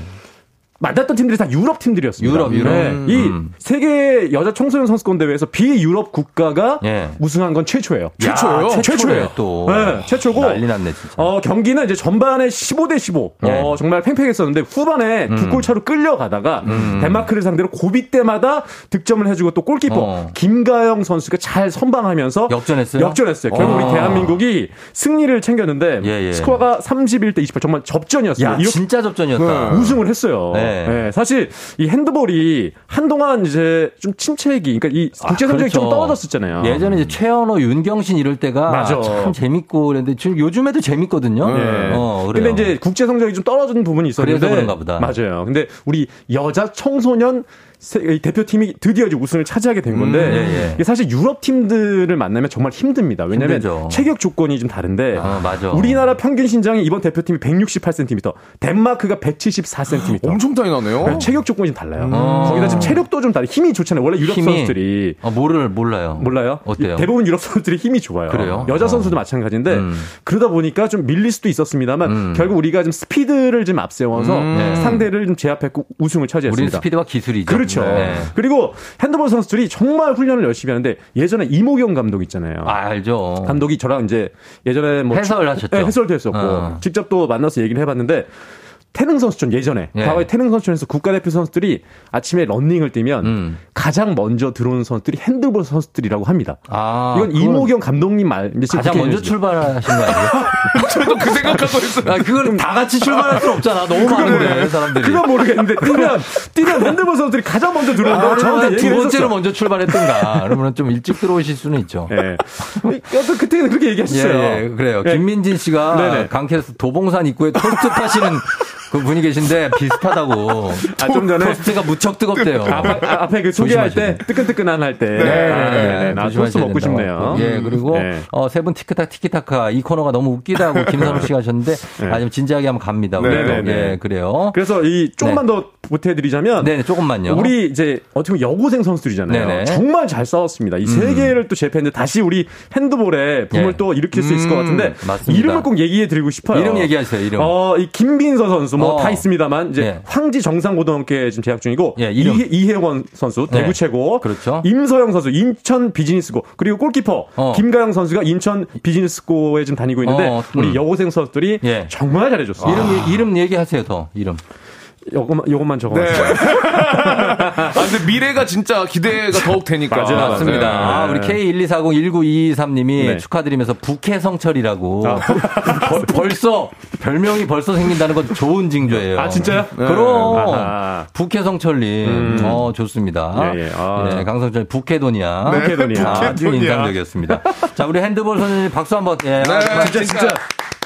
만났던 팀들이 다 유럽 팀들이었습니다. 유럽, 유럽. 네. 음. 이 세계 여자 청소년 선수권 대회에서 비유럽 국가가 예. 우승한 건 최초예요. 최초예요? 야, 최초예요. 또. 네, 최초고. 난리 났네, 진짜. 어, 경기는 이제 전반에 15대 15. 예. 어, 정말 팽팽했었는데 후반에 음. 두골 차로 끌려가다가 음. 덴마크를 상대로 고비 때마다 득점을 해주고 또 골키퍼 어. 김가영 선수가 잘 선방하면서 역전했어요. 역전했어요. 결국 우리 어. 대한민국이 승리를 챙겼는데 예, 예. 스코어가 31대 28 정말 접전이었어요. 야, 진짜 접전이었다. 네. 우승을 했어요. 네. 네. 네. 사실 이 핸드볼이 한동안 이제 좀 침체기, 그러니까 이 국제 성적이 아, 그렇죠. 좀 떨어졌었잖아요. 예전에 이제 최현호, 윤경신 이럴 때가 맞아. 참 재밌고 그랬는데 지금 요즘에도 재밌거든요. 네. 어, 그래요. 근데 이제 국제 성적이 좀 떨어진 부분이 있었는데 그래서 그런가 보다. 맞아요. 근데 우리 여자 청소년 대표팀이 드디어 이제 우승을 차지하게 된 건데 음, 예, 예. 사실 유럽 팀들을 만나면 정말 힘듭니다. 왜냐하면 힘들죠. 체격 조건이 좀 다른데 아, 우리나라 평균 신장이 이번 대표팀이 168cm, 덴마크가 174cm. 엄청 차이 나네요. 네, 체격 조건이 좀 달라요. 음. 거기다 지금 체력도 좀 다르. 힘이 좋잖아요. 원래 유럽 힘이, 선수들이 아, 뭐를 몰라요. 몰라요? 어때요? 대부분 유럽 선수들이 힘이 좋아요. 그래요? 여자 어. 선수도 어. 마찬가지인데 음. 그러다 보니까 좀 밀릴 수도 있었습니다만 음. 결국 우리가 좀 스피드를 좀 앞세워서 음. 상대를 좀 제압했고 우승을 차지했습니다. 우리 스피드와 기술이죠. 그렇죠. 네. 그리고 핸드볼 선수들이 정말 훈련을 열심히 하는데 예전에 이모경 감독 있잖아요. 아, 알죠. 감독이 저랑 이제 예전에 뭐 해설 하셨죠. 네, 해설도 했었고 어. 직접 또 만나서 얘기를 해봤는데 태릉 선수촌 예전에 예. 과거에 태릉 선수촌에서 국가대표 선수들이 아침에 런닝을 뛰면 음. 가장 먼저 들어오는 선수들이 핸드볼 선수들이라고 합니다. 아, 이건 이모경 감독님 말 가장 먼저 출발하신 거 아니에요? 저도 그 생각하고 있어요. 아, 그걸 다 같이 출발할 수 없잖아. 너무 많은데 사람들이. 그건 모르겠는데 뛰면 뛰면 핸드볼 선수들이 가장 먼저 들어온다고 아, 저한테 두 번째로. 먼저 출발했던가. 그러면 좀 일찍 들어오실 수는 있죠. 예. 여튼 그때는 그렇게 얘기하셨어요. 예, 예, 그래요. 예. 김민진 씨가 강캐스 도봉산 입구에 토스트 파시는 그 분이 계신데 비슷하다고. 아, 좀 전에 토스트가 무척 뜨겁대요. 아, 앞에 그 소개할 때 뜨끈뜨끈한 할 때. 네, 네, 아, 네, 네. 나 토스트 먹고 싶네요. 예, 그리고 네. 어, 세분 티키타 티키타카 이 코너가 너무 웃기다고 김선우 씨가 하셨는데 네. 아니면 진지하게 한번 갑니다. 네, 네, 네. 예, 그래요. 그래서 이 조금만 더 보태드리자면, 네, 조금만요. 우리 이제 어떻게 보면 여고생 선수들이잖아요. 네네. 정말 잘 싸웠습니다. 이세 개를 음. 또 제패했는데 다시 우리 핸드볼에 붐을 예. 또 일으킬 수 있을 것 음, 같은데 맞습니다. 이름을 꼭 얘기해 드리고 싶어요. 이름 얘기하세요. 이름. 어, 이 김빈서 선수 뭐다 어. 있습니다만 이제 예. 황지 정상고등학교에 지금 재학 중이고 예, 이해, 이혜원 선수 대구 네. 최고, 그렇죠. 임서영 선수 인천 비즈니스고 그리고 골키퍼 어. 김가영 선수가 인천 비즈니스고에 지금 다니고 있는데 어, 음. 우리 여고생 선수들이 예. 정말 잘해줬어요. 이름 이름 얘기하세요 더 이름. 요것만, 요것만 적어주세요. 네. 아, 근데 미래가 진짜 기대가 더욱 되니까. 맞아, 맞습니다. 네. 아, 우리 K124019223님이 네. 축하드리면서 북해성철이라고. 아, 벌써, 별명이 벌써 생긴다는 건 좋은 징조예요. 아, 진짜요? 네. 그럼. 북해성철님. 음. 어, 좋습니다. 예, 예. 아. 네, 강성철 북해돈이야. 네, 북해돈이야. 아주 인상적이었습니다. 자, 우리 핸드볼 선생님 박수 한 번. 예, 네, 진짜, 진짜.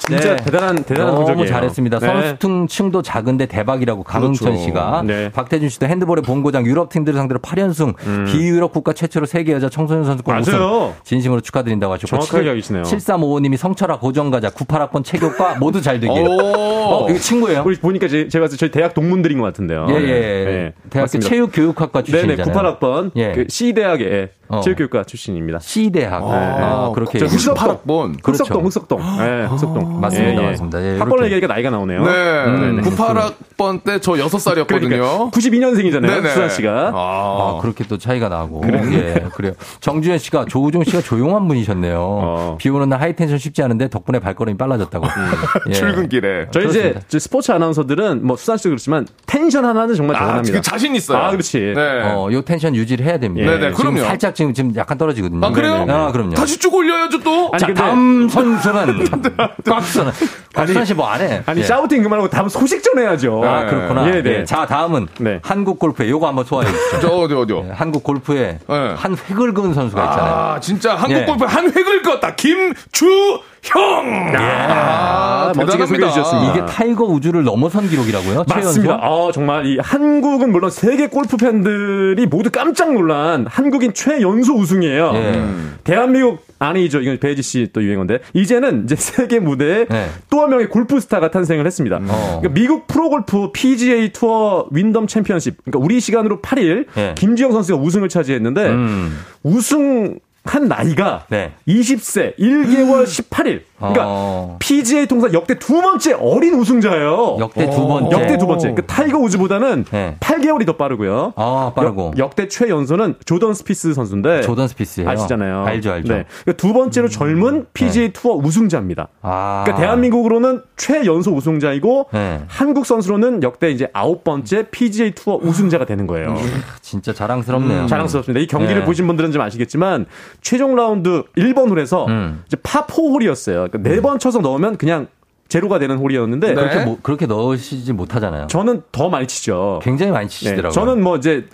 진짜 네. 대단한 대단한 너무 성적이에요. 잘했습니다. 네. 선수층도 작은데 대박이라고 강흥천 그렇죠. 씨가 네. 박태준 씨도 핸드볼의 본고장 유럽 팀들을 상대로 8연승 음. 비유럽 국가 최초로 세계 여자 청소년 선수권 우승 진심으로 축하드린다고 하셨고 정확하게 알시네요 7355님이 성철아 고정가자 98학번 체교과 모두 잘 되길. 어, 이거 친구예요. 우리 보니까 제, 제가 저희 대학 동문들인 것 같은데요. 예, 예. 네. 대학교 체육교육학과 출신이잖아요. 네네 98학번 예. 그 C 대학에 어. 체육교육과 출신입니다. C 대학. 아, 아, 그렇게. 흑석동. 흑석동, 흑석동. 네, 흑석동. 맞습니다, 예, 맞습니다. 예, 학번을 얘기하니까 나이가 나오네요. 네. 음, 98학번 때 저 6살이었거든요. 그러니까 92년생이잖아요. 네네. 수산 씨가. 아. 아, 그렇게 또 차이가 나고. 그래. 예, 그래요. 정주현 씨가 조우종 씨가 조용한 분이셨네요. 어. 비 오는 날 high tension 쉽지 않은데 덕분에 발걸음이 빨라졌다고. 음. 예. 출근길에. 저희. 이제 스포츠 아나운서들은 뭐 수산 씨도 그렇지만 텐션 하나는 정말 아, 대단합니다. 그 자신 있어요. 아, 그렇지. 네. 어, 요 텐션 유지를 해야 됩니다. 예. 네네, 그럼요. 살짝 지금, 지금 약간 떨어지거든요. 아, 그래요? 아, 그럼요. 다시 쭉 올려야죠, 또. 아니, 자, 다음 선수는 꽉선은. 곽선 씨뭐 안 해. 아니, 예. shouting 그만하고 다음 소식 전해야죠. 아, 그렇구나. 예, 네. 예. 자, 다음은 네. 한국 골프에 요거 한번 소화해 주시죠. 저 어디, 어디요? 예, 한국 골프에 네. 한 획을 그은 선수가 있잖아요. 아, 진짜 한국 예. 골프에 한 획을 그었다. 김주형! 아, 멋지게 소개해 주셨습니다. 이게 타이거 우즈를 넘어선 기록이라고요? 맞습니다. 아, 정말 이 한국은 물론 세계 골프 팬들이 모두 깜짝 놀란 한국인 최연소 우승이에요. 예. 음. 대한민국 아니죠. 이건 배지 씨 또 유행어인데 이제는 이제 세계 무대에 네. 또한 명의 골프 스타가 탄생을 했습니다. 음. 그러니까 미국 프로골프 PGA 투어 윈덤 챔피언십. 그러니까 우리 시간으로 8일 네. 김주형 선수가 우승을 차지했는데 음. 우승 한 나이가 네. 20세 1개월 18일. 그러니까 어. PGA 통산 역대 두 번째 어린 우승자예요. 역대 두 번째. 역대 두 번째. 그 타이거 우즈보다는 네. 8개월이 더 빠르고요. 아, 빠르고. 역대 최연소는 조던 스피스 선수인데. 조던 스피스예요. 아시잖아요. 알죠, 알죠. 네. 그러니까 두 번째로 젊은 PGA 네. 투어 우승자입니다. 아. 그러니까 대한민국으로는 최연소 우승자이고 네. 한국 선수로는 역대 이제 아홉 번째 PGA 투어 우승자가 되는 거예요. 진짜 자랑스럽네요. 음, 자랑스럽습니다. 이 경기를 네. 보신 분들은 좀 아시겠지만 최종 라운드 1번 홀에서 음. 이제 파4 홀이었어요. 그러니까 네번 쳐서 넣으면 그냥 제로가 되는 홀이었는데 네. 그렇게 뭐, 그렇게 넣으시지 못하잖아요. 저는 더 많이 치죠. 굉장히 많이 치시더라고요. 네. 저는 뭐 이제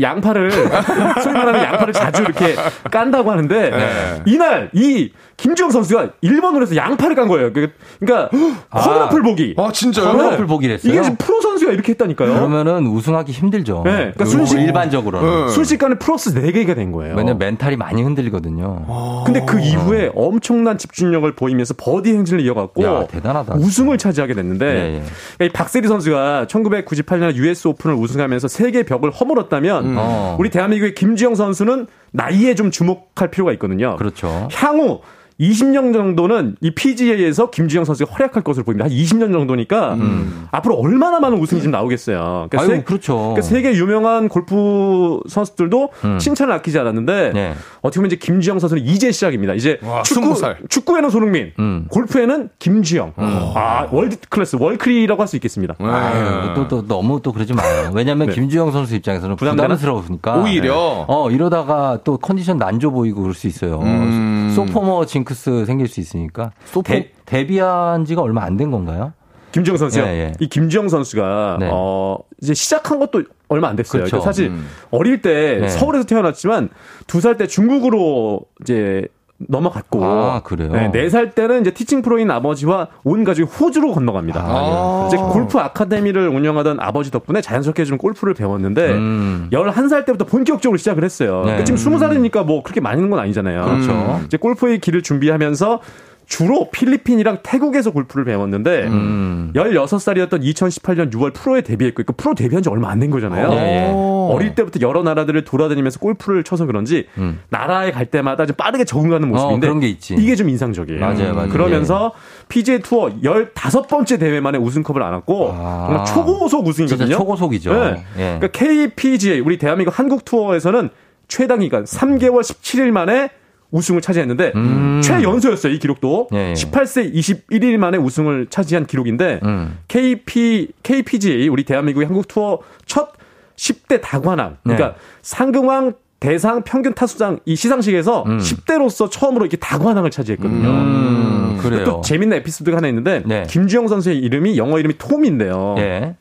양파를 소위 말하는 양파를 자주 이렇게 깐다고 하는데 네. 이날 이 김주형 선수가 1번 홀에서 양파를 깐 거예요. 그, 그러니까 아. quadruple 보기. 아 진짜요? quadruple 보기랬어요. 이게 지금 프로 선수가 이렇게 했다니까요. 그러면은 우승하기 힘들죠. 네. 그러니까 순식 일반적으로는 네. 순식간에 플러스 4개가 된 거예요. 왜냐면 mental이 많이 흔들리거든요. 아. 근데 그 이후에 엄청난 집중력을 보이면서 버디 행진을 이어갔고 야, 대단하다. 우승을 차지하게 됐는데 예, 예. 박세리 선수가 1998년 US 오픈을 우승하면서 세계 벽을 허물었다면 음. 어. 우리 대한민국의 김주영 선수는 나이에 좀 주목할 필요가 있거든요. 그렇죠. 향후 20년 정도는 이 PGA에서 김주영 선수가 활약할 것으로 보입니다. 한 20년 정도니까 음. 앞으로 얼마나 많은 우승이 좀 나오겠어요. 그러니까 아유, 세, 그렇죠. 그러니까 세계 유명한 골프 선수들도 음. 칭찬을 아끼지 않았는데 네. 어떻게 보면 이제 김주형 선수는 이제 시작입니다. 이제 와, 축구 20살. 축구에는 손흥민, 음. 골프에는 김주형. 음. 아 world class 월클이라고 할 수 있겠습니다. 네. 아유, 또, 또 너무 또 그러지 마요. 왜냐하면 네. 김주형 선수 입장에서는 부담스러우니까. 오히려 어 이러다가 또 컨디션 난조 보이고 그럴 수 있어요. 음. sophomore 징크스 생길 수 있으니까. 소포 데, 데뷔한 지가 얼마 안 된 건가요? 김주형 선수요. 예, 예. 이 김주형 선수가 네. 어 이제 시작한 것도 얼마 안 됐어요. 그렇죠. 사실 음. 어릴 때 네. 서울에서 태어났지만 두 살 때 중국으로 이제 넘어갔고 아, 그래요? 네, 4살 때는 이제 티칭 프로인 아버지와 온 가족이 호주로 건너갑니다. 아, 이제 골프 아카데미를 운영하던 아버지 덕분에 자연스럽게 좀 골프를 배웠는데 음. 11살 때부터 본격적으로 시작을 했어요. 네. 그러니까 지금 20살이니까 뭐 그렇게 많이 있는 건 아니잖아요. 그렇죠. 이제 골프의 길을 준비하면서 주로 필리핀이랑 태국에서 골프를 배웠는데 음. 16살이었던 2018년 6월 프로에 데뷔했고 그 프로 데뷔한 지 얼마 안 된 거잖아요. 네. 어릴 때부터 여러 나라들을 돌아다니면서 골프를 쳐서 그런지 음. 나라에 갈 때마다 좀 빠르게 적응하는 모습인데 어, 이게 좀 인상적이에요. 맞아요, 맞아요. 그러면서 예. PGA 투어 15번째 대회 만에 우승컵을 안았고 아. 정말 초고속 우승이거든요. 초고속이죠. 네. 예. 그러니까 KPGA 우리 대한민국 한국 투어에서는 최단 기간 3개월 17일 만에 우승을 차지했는데 음. 최연소였어요 이 기록도 예, 예. 18세 21일 만에 우승을 차지한 기록인데 음. KP KPGA 우리 대한민국의 한국 투어 첫 10대 다관왕 그러니까 네. 상금왕 대상 평균 타수장 이 시상식에서 음. 10대로서 처음으로 이렇게 다관왕을 차지했거든요. 음, 그래요. 또 재밌는 에피소드가 하나 있는데 네. 김주영 선수의 이름이 영어 이름이 톰인데요. 네.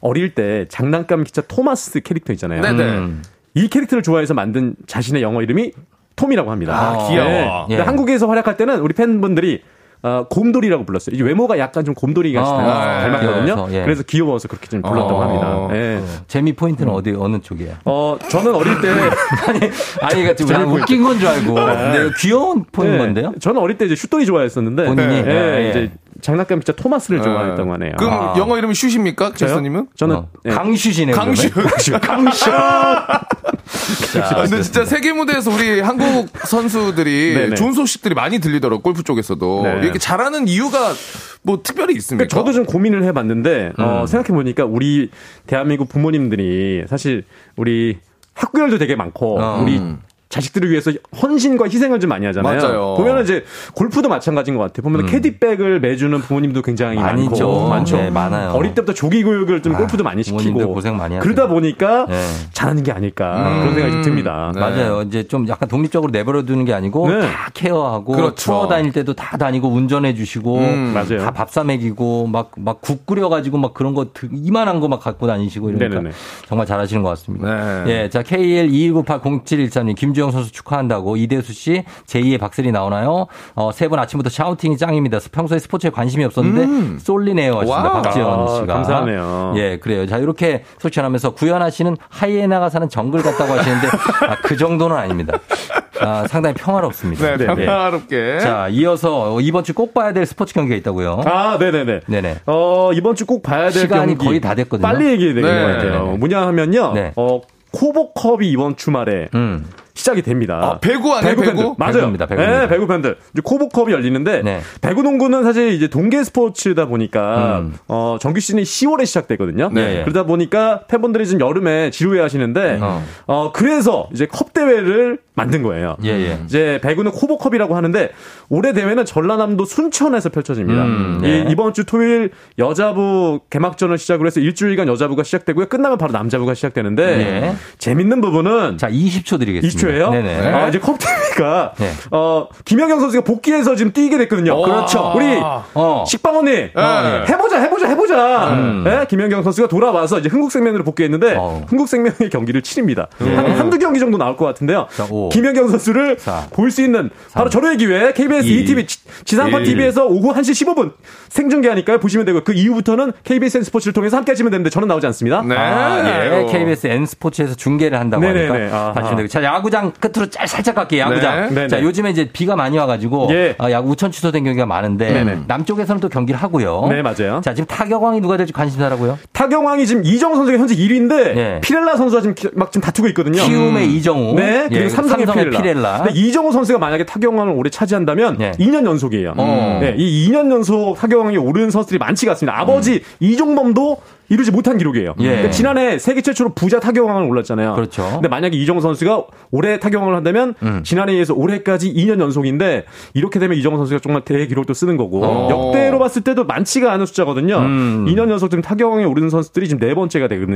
어릴 때 장난감 기차 토마스 캐릭터 있잖아요. 네네. 음. 이 캐릭터를 좋아해서 만든 자신의 영어 이름이 톰이라고 합니다. 아, 귀여워. 네. 예. 한국에서 활약할 때는 우리 팬분들이 어, 곰돌이라고 불렀어요. 이 외모가 약간 좀 곰돌이 같이 아, 닮았거든요. 예. 그래서 귀여워서 그렇게 좀 불렀다고 어, 합니다. 예. 어. 재미 포인트는 어디 어느 쪽이에요? 어, 저는 어릴 때 아니 아니 그러니까 좀 웃긴 건 줄 알고 네. 귀여운 포인트 건데요? 네. 저는 어릴 때 이제 슛돌이 좋아했었는데 본인이 예, 예. 이제 장난감 진짜 토마스를 네. 좋아했다고 하네요. 그럼 아. 영어 이름이 슛입니까? 제스님은? 저는 어. 네. 강슛이네요. 강슛. 강슛. 근데 진짜 세계 무대에서 우리 한국 선수들이 네네. 좋은 소식들이 많이 들리더라고 골프 쪽에서도 네. 이렇게 잘하는 이유가 뭐 특별히 있습니까? 그러니까 저도 좀 고민을 해봤는데 어, 음. 어, 생각해 보니까 우리 대한민국 부모님들이 사실 우리 학구열도 되게 많고 어. 우리 음. 자식들을 위해서 헌신과 희생을 좀 많이 하잖아요. 맞아요. 보면은 이제 골프도 마찬가지인 것 같아요. 보면 음. 캐디백을 매주는 부모님도 굉장히 많고 많죠. 많죠. 네, 많아요. 어릴 때부터 조기 교육을 좀 아, 골프도 많이 시키고 고생 많이. 그러다 보니까 네. 잘하는 게 아닐까 음. 그런 생각이 좀 듭니다. 네. 맞아요. 이제 좀 약간 독립적으로 내버려 두는 게 아니고 네. 다 케어하고 그렇죠. 투어 다닐 때도 다 다니고 운전해 주시고 음. 맞아요. 다 밥 사 먹이고 막 막 국 끓여 가지고 막 그런 거 이만한 거 막 갖고 다니시고 이러니까 네네네. 정말 잘하시는 것 같습니다. 네. 예, 자 KL 21980713님 김주 영 선수 축하한다고. 이대수 씨, 제2의 박슬이 나오나요? 어, 세 분 아침부터 샤우팅이 짱입니다. 평소에 스포츠에 관심이 없었는데 음. 쏠리네요. 하십니다. 박지원 아, 씨가. 감사하네요. 예, 그래요. 자, 이렇게 소개하면서 구현아 씨는 하이에나가 사는 정글 같다고 하시는데 아, 그 정도는 아닙니다. 아, 상당히 평화롭습니다. 네, 네, 평화롭게. 자, 이어서 이번 주 꼭 봐야 될 스포츠 경기가 있다고요. 아, 네네네. 네네. 어, 이번 주 꼭 봐야 될 시간이 경기. 거의 다 됐거든요. 빨리 얘기해야 되는 네. 것 같아요. 뭐냐 하면요. 네. 어, 코보컵이 이번 주말에 음. 시작이 됩니다. 아, 배구 아니에요? 배구, 배구? 맞아요. 배구입니다. 배구. 네, 배구 팬들. 이제 코보컵이 열리는데 네. 배구 농구는 사실 이제 동계 스포츠다 보니까 음. 어, 정규 시즌이 10월에 시작되거든요. 네. 그러다 보니까 팬분들이 지금 여름에 지루해 하시는데 어. 어. 그래서 이제 컵 대회를 만든 거예요. 예, 예. 이제 배구는 코보컵이라고 하는데 올해 대회는 전라남도 순천에서 펼쳐집니다. 음, 네. 이, 이번 주 토요일 여자부 개막전을 시작으로 해서 일주일간 여자부가 시작되고요. 끝나면 바로 남자부가 시작되는데 네. 재밌는 부분은 자 20초 드리겠습니다. 20초예요? 네네. 아, 이제 컵대회가 네. 어, 김영경 선수가 복귀해서 지금 뛰게 됐거든요. 오, 그렇죠. 우리 어. 식빵 언니 네. 해보자 해보자 해보자. 음. 네, 김영경 선수가 돌아와서 이제 흥국생명으로 복귀했는데 어. 흥국생명의 경기를 치릅니다. 음. 한, 한두 경기 정도 나올 것 같은데요. 자, 김연경 선수를 볼 수 있는 바로 절호의 기회 KBS 2. ETV 지상파 TV에서 오후 1시 15분 생중계하니까요. 보시면 되고 그 이후부터는 KBS N 스포츠를 통해서 함께 하시면 되는데 저는 나오지 않습니다. 네. 아, 예. KBS N 스포츠에서 중계를 한다고 하니까 하시면 되고. 자, 야구장 끝으로 짤 살짝 갈게요. 야구장. 네. 자, 요즘에 이제 비가 많이 와가지고 예. 아, 야구 우천 취소된 경기가 많은데 네네. 남쪽에서는 또 경기를 하고요. 네, 맞아요. 자, 지금 타격왕이 누가 될지 관심사라고요? 타격왕이 지금 이정우 선수가 현재 1위인데 예. 피렐라 선수가 지금 막 지금 다투고 있거든요. 키움의 음. 이정우. 네. 그리고 예. 삼성의, 삼성의 피렐라. 피렐라. 근데 이정우 선수가 만약에 타격왕을 올해 차지한다면 예. 2년 연속이에요. 어. 네, 이 2년 연속 타격왕이 오른 선수들이 많지가 않습니다. 아버지 음. 이종범도 이루지 못한 기록이에요. 예. 그러니까 지난해 세계 최초로 부자 타격왕을 올랐잖아요. 그렇죠. 근데 만약에 이정우 선수가 올해 타격왕을 한다면 음. 지난해에 이어서 올해까지 2년 연속인데 이렇게 되면 이정우 선수가 정말 대회 기록도 쓰는 거고 어. 역대로 봤을 때도 많지가 않은 숫자거든요. 음. 2년 연속 지금 타격왕에 오르는 선수들이 지금 네 번째가 되기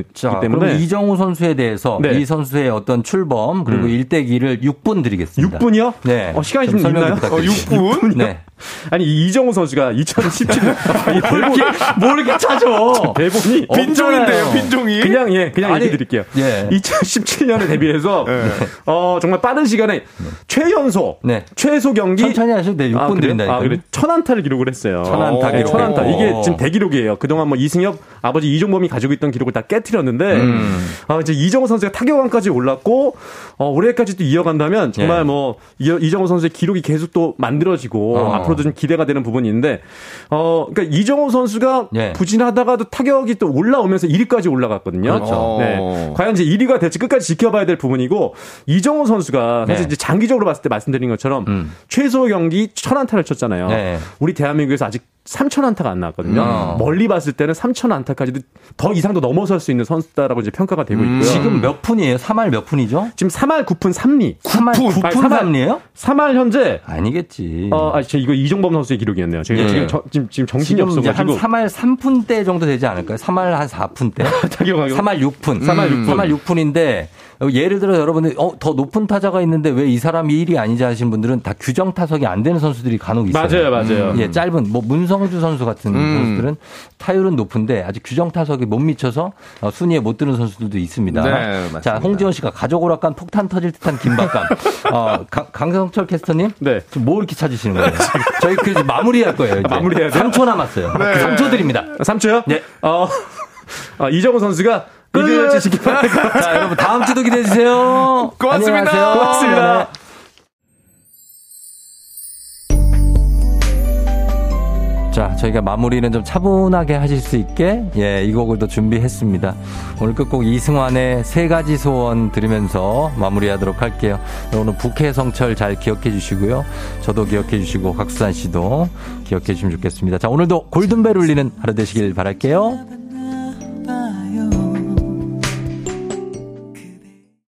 때문에 이정우 선수에 대해서 네. 이 선수의 어떤 출범 그리고 음. 일대기를 6분 드리겠습니다. 6분이요? 네. 어, 시간이 좀, 좀 있나요? 어, 6분? 네. 아니 이정우 선수가 2017년 뭘 이렇게 찾아? 대본이 빈종인데요, 빈종이. 그냥 예, 그냥 아니, 얘기 드릴게요. 예. 2017년에 데뷔해서 네. 어 정말 빠른 시간에 최연소, 네. 최소 경기 천천히 하셔도 돼요. 6분 아, 드린다. 아, 그래. 천안타를 기록을 했어요. 천안타 네, 천안타. 이게 지금 대기록이에요. 그동안 뭐 이승엽 아버지 이종범이 가지고 있던 기록을 다 깨뜨렸는데 음. 아, 이제 이정우 선수가 타격왕까지 올랐고 어, 올해까지 도 이어간다면 정말 예. 뭐 이, 정우 선수의 기록이 계속 또 만들어지고 어. 앞으로도 좀 기대가 되는 부분이 있는데 어 그러니까 이정우 선수가 예. 부진하다가도 타격이 또 올라오면서 1위까지 올라갔거든요. 그렇죠. 네. 어. 과연 이제 1위가 될지 끝까지 지켜봐야 될 부분이고 이정우 선수가 사실 네. 이제 장기적으로 봤을 때 말씀드린 것처럼 음. 최소 경기 천안타를 쳤잖아요. 네. 우리 대한민국에서 아직 3천 안타가 안 나왔거든요. 음. 멀리 봤을 때는 3천 안타까지도 더 이상도 넘어설 수 있는 선수다라고 이제 평가가 되고 음. 있고요. 지금 몇 푼이에요? 3할 몇 푼이죠? 지금 3할 9푼 3리. 3할 9푼, 9푼 3리예요? 3할 현재 아니겠지. 어, 아, 저 이거 이종범 선수의 기록이었네요. 제가 예. 지금, 저, 지금 지금 정신이 없어 가지고 한 3할 3푼대 정도 되지 않을까요? 3할 한 4푼대. 3할 6푼. 3할 6푼. 3할 6푼인데 예를 들어 여러분들 어, 더 높은 타자가 있는데 왜 이 사람이 1위 아니지 하시는 분들은 다 규정 타석이 안 되는 선수들이 간혹 있어요. 맞아요, 맞아요. 음. 예, 짧은 뭐 문성주 선수 같은 음. 선수들은 타율은 높은데 아직 규정 타석이 못 미쳐서 어, 순위에 못 드는 선수들도 있습니다. 네, 자, 홍지원 씨가 가족 오락관 폭탄 터질 듯한 긴박감. 어, 강성철 캐스터님, 네. 지금 뭐 이렇게 찾으시는 거예요? 저희 그 마무리할 거예요. 이제. 마무리해야 돼요? 3초 남았어요. 네. 3초 드립니다. 3초요? 네. 어, 어 이정우 선수가 이대로 치시기 바랍니다. 자, 여러분 다음 주도 기대해 주세요. 고맙습니다. 안녕하세요. 고맙습니다. 네. 자, 저희가 마무리는 좀 차분하게 하실 수 있게, 예, 이 곡을 또 준비했습니다. 오늘 끝곡 이승환의 세 가지 소원 들으면서 마무리하도록 할게요. 오늘 북해 성철 잘 기억해 주시고요. 저도 기억해 주시고, 각수산 씨도 기억해 주시면 좋겠습니다. 자, 오늘도 골든벨 울리는 하루 되시길 바랄게요.